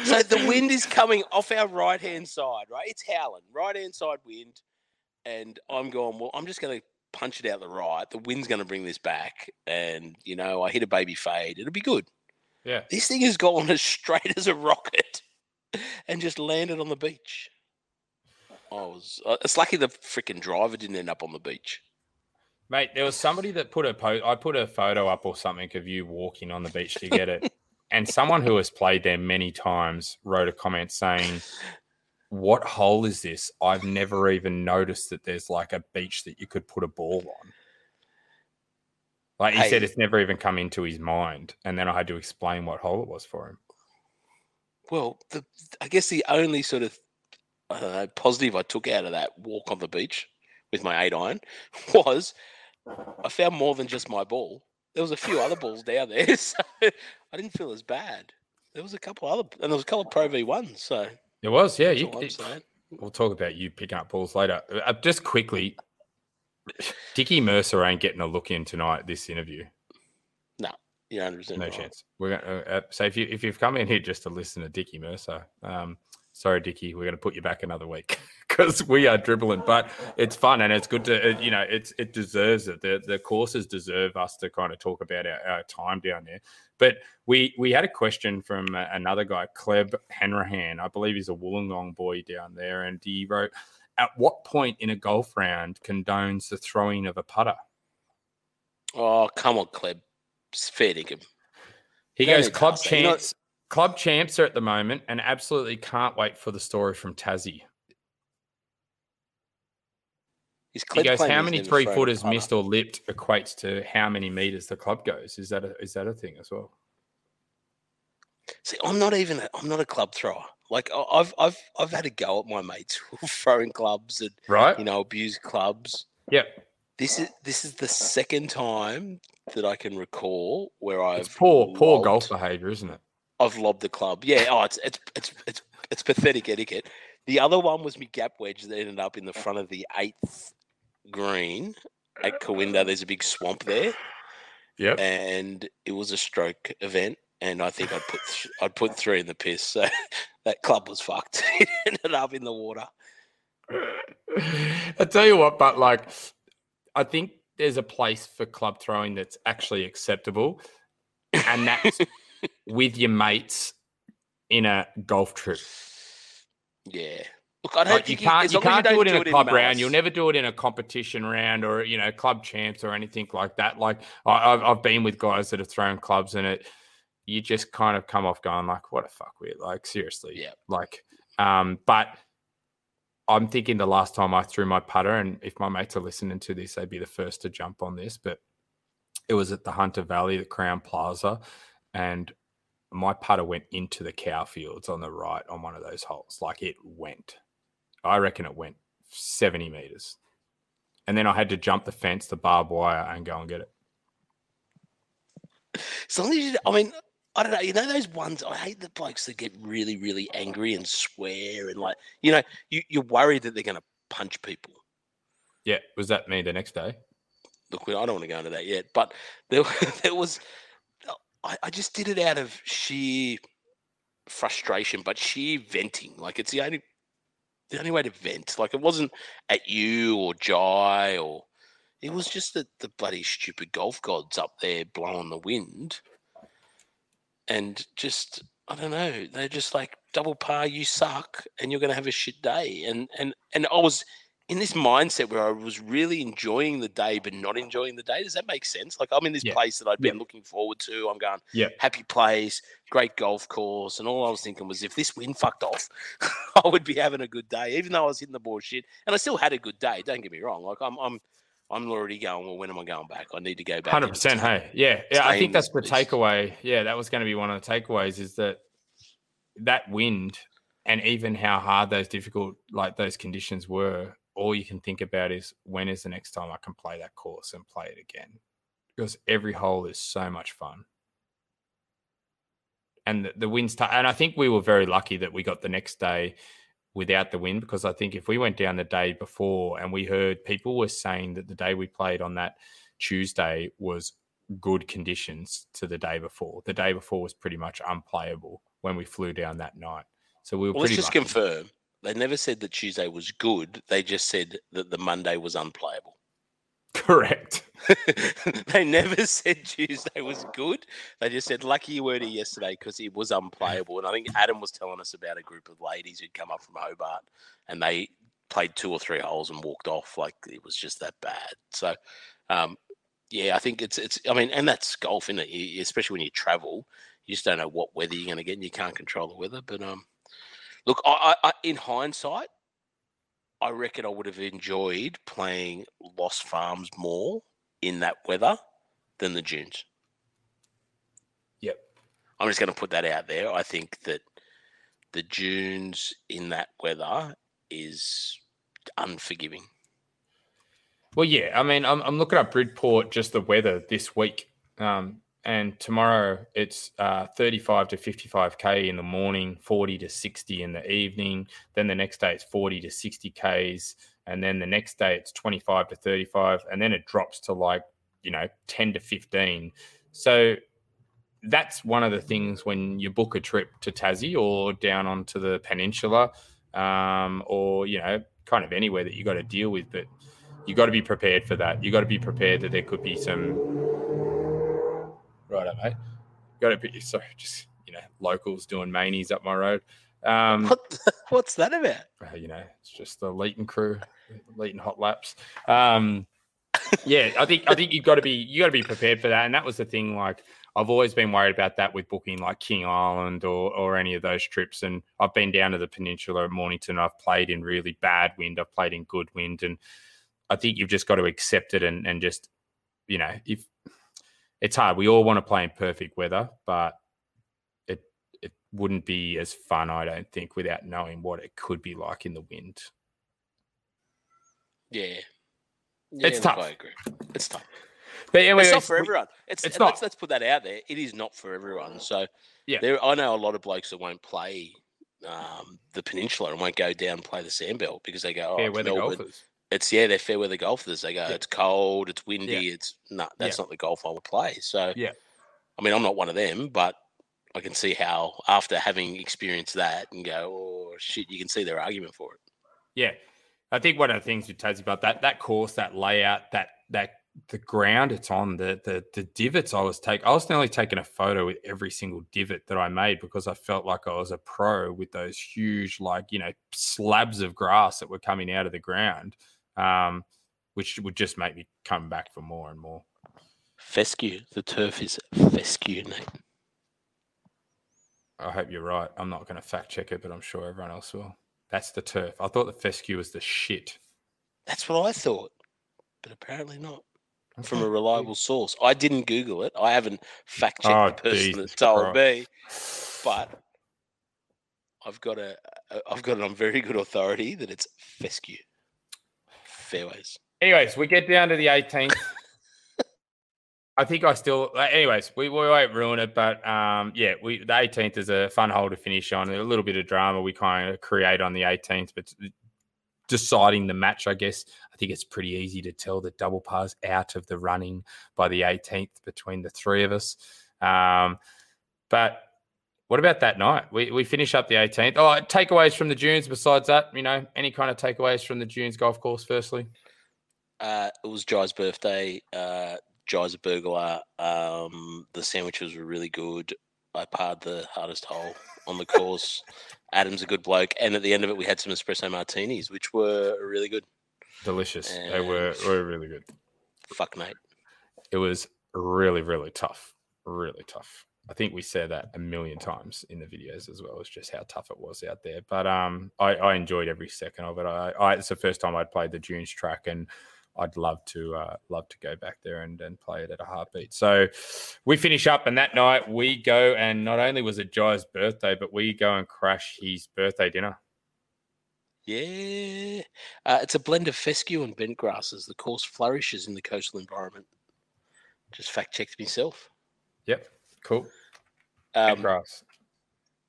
so the wind is coming off our right hand side, right? It's howling, right hand side wind. And I'm going, well, I'm just going to punch it out the right. The wind's going to bring this back. And, you know, I hit a baby fade. It'll be good.
Yeah.
This thing has gone as straight as a rocket and just landed on the beach. I was, uh, it's lucky the freaking driver didn't end up on the beach.
Mate, there was somebody that put a post. I put a photo up or something of you walking on the beach to get it, and someone who has played there many times wrote a comment saying, "What hole is this? I've never even noticed that there's like a beach that you could put a ball on." Like he said, it's never even come into his mind, and then I had to explain what hole it was for him.
Well, the, I guess the only sort of I don't know, positive I took out of that walk on the beach with my eight iron was I found more than just my ball. There was a few other balls down there, so I didn't feel as bad. There was a couple other, and there was a couple of Pro V ones. So
It was, yeah. You, it- we'll talk about you picking up balls later. Uh, just quickly, Dickie Mercer ain't getting a look in tonight. This interview.
Yeah, You're
No
right.
chance. We're gonna uh, uh, so if you if you've come in here just to listen to Dickie Mercer, um, sorry Dickie, we're gonna put you back another week because we are dribbling. But it's fun and it's good to you know it's it deserves it. The the courses deserve us to kind of talk about our, our time down there. But we we had a question from uh, another guy, Kleb Hanrahan. I believe he's a Wollongong boy down there, and he wrote, "At what point in a golf round condones the throwing of a putter?"
Oh, come on, Kleb. It's fair dinkum.
He
No,
goes club champs. Club champs are at the moment, and absolutely can't wait for the story from Tassie.
Is
He goes, how many three footers missed or lipped equates to how many meters the club goes. Is that a, is that a thing as well?
See, I'm not even. A, I'm not a club thrower. Like I've I've I've had a go at my mates throwing clubs and
Right?
you know abuse clubs.
Yep.
This is this is the second time that I can recall where I've
It's poor poor golf behavior, isn't it?
I've lobbed the club. Yeah. Oh, it's it's it's it's it's pathetic etiquette. The other one was me gap wedge that ended up in the front of the eighth green at Corinda. There's a big swamp there.
Yep.
and it was a stroke event. And I think I'd put th- I'd put three in the piss. So that club was fucked. it ended up in the water.
I tell you what, but like, I think there's a place for club throwing that's actually acceptable, and that's with your mates in a golf trip.
Yeah. Look, I don't
Like, you can't
as
you can't do it in a
in
club round. You'll never do it in a competition round or you know club champs or anything like that. Like I, I've I've been with guys that have thrown clubs and it, you just kind of come off going like, what a fuck weird. Like seriously,
Yeah.
Like, um, but I'm thinking the last time I threw my putter, and if my mates are listening to this, they'd be the first to jump on this. But it was at the Hunter Valley, the Crowne Plaza, and my putter went into the cow fields on the right on one of those holes. Like it went. I reckon it went 70 meters. And then I had to jump the fence, the barbed wire, and go and get it.
As long as you, I mean, I don't know. You know those ones. I hate the blokes that get really, really angry and swear and like, you know, you, you're worried that they're going to punch people.
Yeah. Was that me the next day?
Look, I don't want to go into that yet, but there, there was. I, I just did it out of sheer frustration, but sheer venting. Like it's the only, the only way to vent. Like it wasn't at you or Jai or. It was just that the bloody stupid golf gods up there blowing the wind, and just I don't know. They're just like double par. You suck, and you're to have a shit day. And and and I was in this mindset where I was really enjoying the day, but not enjoying the day. Does that make sense? Like I'm in this
Yeah.
place that I'd
Yeah.
been looking forward to. I'm going,
Yeah.
happy place, great golf course, and all I was thinking was, if this wind fucked off, I would be having a good day, even though I was hitting the ball shit, and I still had a good day. Don't get me wrong. Like I'm, I'm, I'm already going. Well, when am I going back? I need to go back.
Hundred percent. Hey, yeah, yeah. I think that's the takeaway. Yeah, that was going to be one of the takeaways. Is that that wind and even how hard those difficult like those conditions were. All you can think about is when is the next time I can play that course and play it again, because every hole is so much fun. And the, the wind's t- and I think we were very lucky that we got the next day without the wind because I think if we went down the day before and we heard people were saying that the day we played on that Tuesday was good conditions to the day before. The day before was pretty much unplayable when we flew down that night. So we were
Well, let's just
lucky.
confirm. They never said that Tuesday was good. They just said that the Monday was unplayable.
correct.
they never said Tuesday was good. They just said lucky you weren't here yesterday because it was unplayable. And I think Adam was telling us about a group of ladies who'd come up from Hobart and they played two or three holes and walked off like it was just that bad. So, um, yeah, I think it's it's. I mean, and that's golf, isn't it? You- Especially when you travel, you just don't know what weather you're going to get, and you can't control the weather. But um, look, I, I, in hindsight, I reckon I would have enjoyed playing Lost Farms more in that weather than the dunes.
Yep.
I'm just going to put that out there. I think that the dunes in that weather is unforgiving.
Well, yeah. I mean, I'm, I'm looking up Bridport, just the weather this week. Um, and tomorrow it's uh, 35 to 55k in the morning, 40 to 60 in the evening. Then the next day it's 40 to 60 k's, and then the next day it's 25 to 35, and then it drops to like you know 10 to 15. So that's one of the things when you book a trip to Tassie or down onto the peninsula, um, or you know, kind of anywhere that you got to deal with. But you got to be prepared for that. You got to be prepared that there could be some. Right, mate. Got to be sorry, just you know, locals doing manies up my road. Um,
What? What's that about?
uh, you know, it's just the Leighton crew, Leighton hot laps. Um, yeah, I think I think you've got to be you got to be prepared for that, and that was the thing. Like I've always been worried about that with booking like King Island or or any of those trips, and I've been down to the peninsula at Mornington. I've played in really bad wind. I've played in good wind, and I think you've just got to accept it and and just you know if it's hard. We all want to play in perfect weather, but it it wouldn't be as fun, I don't think, without knowing what it could be like in the wind.
Yeah. yeah
It's tough.
I agree. It's tough.
But anyway,
it's not for everyone. It's,
it's not.
Let's, let's put that out there. It is not for everyone. So
Yeah.
there, I know a lot of blokes that won't play um, the peninsula and won't go down and play the sandbelt because they go, oh, it's
weather
Melbourne.
golfers.
It's yeah, they're fair weather golfers. They go,
Yeah.
it's cold, it's windy, it's no, that's
Yeah.
not the golf I would play. So
Yeah.
I mean, I'm not one of them, but I can see how after having experienced that and go, oh shit, you can see their argument for it.
Yeah, I think one of the things with Tassie about that that course, that layout, that that the ground it's on, the the the divots I was taking, I was nearly taking a photo with every single divot that I made because I felt like I was a pro with those huge, like you know, slabs of grass that were coming out of the ground, um, which would just make me come back for more and more.
Fescue, the turf is fescue, Nate.
I hope you're right. I'm not going to fact check it, but I'm sure everyone else will. That's the turf. I thought the fescue was the shit.
That's what I thought, but apparently not. From a reliable source. I didn't Google it. I haven't fact checked
Oh,
the person that told me, but I've got a I've got it on very good authority that it's fescue. Fairways.
Anyways, we get down to the 18th. I think I still. Anyways, we, we won't ruin it, but um, yeah, we the 18th is a fun hole to finish on. A little bit of drama we kind of create on the 18th, but deciding the match, I guess I think it's pretty easy to tell that double par's out of the running by the 18th between the three of us. Um, but what about that night? We we finish up the 18th. Oh, takeaways from the dunes. Besides that, you know, any kind of takeaways from the dunes golf course? Firstly.
Uh, it was Jai's birthday. Uh, Jai's a burglar. Um, the sandwiches were really good. I parred the hardest hole on the course. Adam's a good bloke, and at the end of it, we had some espresso martinis, which were really good.
delicious. They were were really good.
Fuck, mate.
It was really really tough, really tough. I think we said that a million times in the videos as well as just how tough it was out there. But um, I, I enjoyed every second of it. I, I it's the first time I'd played the Dunes track, and I'd love to uh, love to go back there and, and play it at a heartbeat. So we finish up, and that night we go, and not only was it Jai's birthday, but we go and crash his birthday dinner.
Yeah. Uh, it's a blend of fescue and bent grasses. The course flourishes in the coastal environment. Just fact checked myself.
Yep, cool.
Um,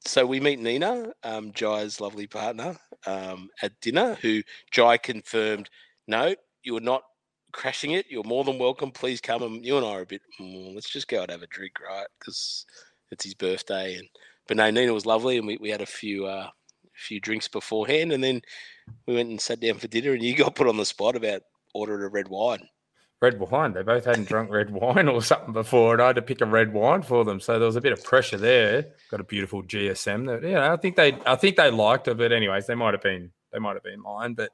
so we meet Nina, um, Jai's lovely partner, um, at dinner, who Jai confirmed, no, you are not crashing it. You're more than welcome. Please come. And you and I are a bit, "Mm, let's just go and have a drink, right? Because it's his birthday. And But no, Nina was lovely. And we, we had a few, uh, few drinks beforehand. And then we went and sat down for dinner. And you got put on the spot about ordering a red wine.
Red wine. They both hadn't drunk red wine or something before, and I had to pick a red wine for them. So there was a bit of pressure there. Got a beautiful GSM that yeah, I think they I think they liked it, but anyways, they might have been they might have been mine. But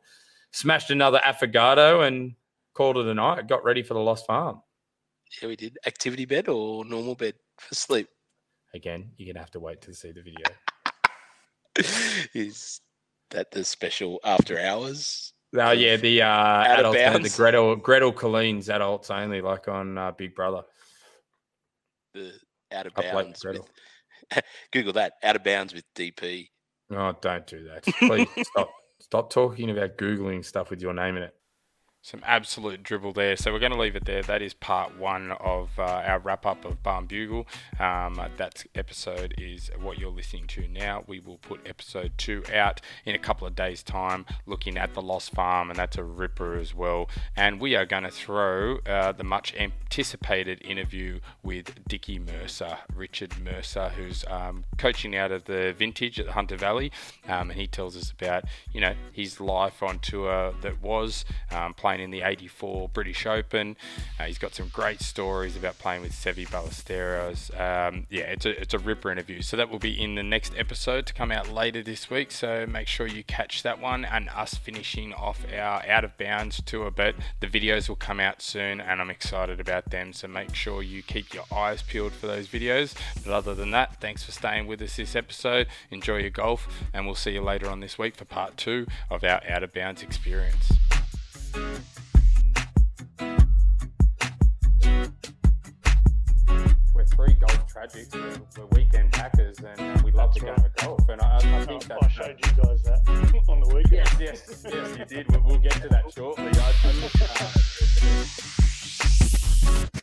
smashed another affogato and called it a night. Got ready for the Lost Farm.
Yeah, we did. Activity bed or normal bed for sleep?
Again, you're gonna have to wait to see the video.
Is that the special after hours?
Oh yeah, the uh, adults, the. Gretel Gretel Killeen's adults only, like on uh, Big Brother.
The out of
Up
bounds. With, Google that. Out of bounds with DP.
Oh, don't do that, please. stop stop talking about googling stuff with your name in it. Some absolute dribble there. So we're going to leave it there. That is part one of uh, our wrap up of Barnbougle. Um, that episode is what you're listening to now. We will put episode two out in a couple of days' time, looking at the Lost Farm, and that's a ripper as well. And we are going to throw uh, the much anticipated interview with Dickie Mercer, Richard Mercer, who's um, coaching out of the Vintage at Hunter Valley, um, and he tells us about you know his life on tour that was um, playing in the 84 British Open. Uh, he's got some great stories about playing with Seve Ballesteros. Um, yeah, it's a, it's a ripper interview. So that will be in the next episode to come out later this week. So make sure you catch that one and us finishing off our out of bounds tour. But the videos will come out soon and I'm excited about them. So make sure you keep your eyes peeled for those videos. But other than that, thanks for staying with us this episode. Enjoy your golf and we'll see you later on this week for part two of our out of bounds experience. We're three golf tragics. We're, we're weekend packers, and we love the game of golf. And I, I think
I
that's
showed you guys that on the weekend.
yes, yes, yes, you did. We'll, we'll get to that shortly. I, I think, uh,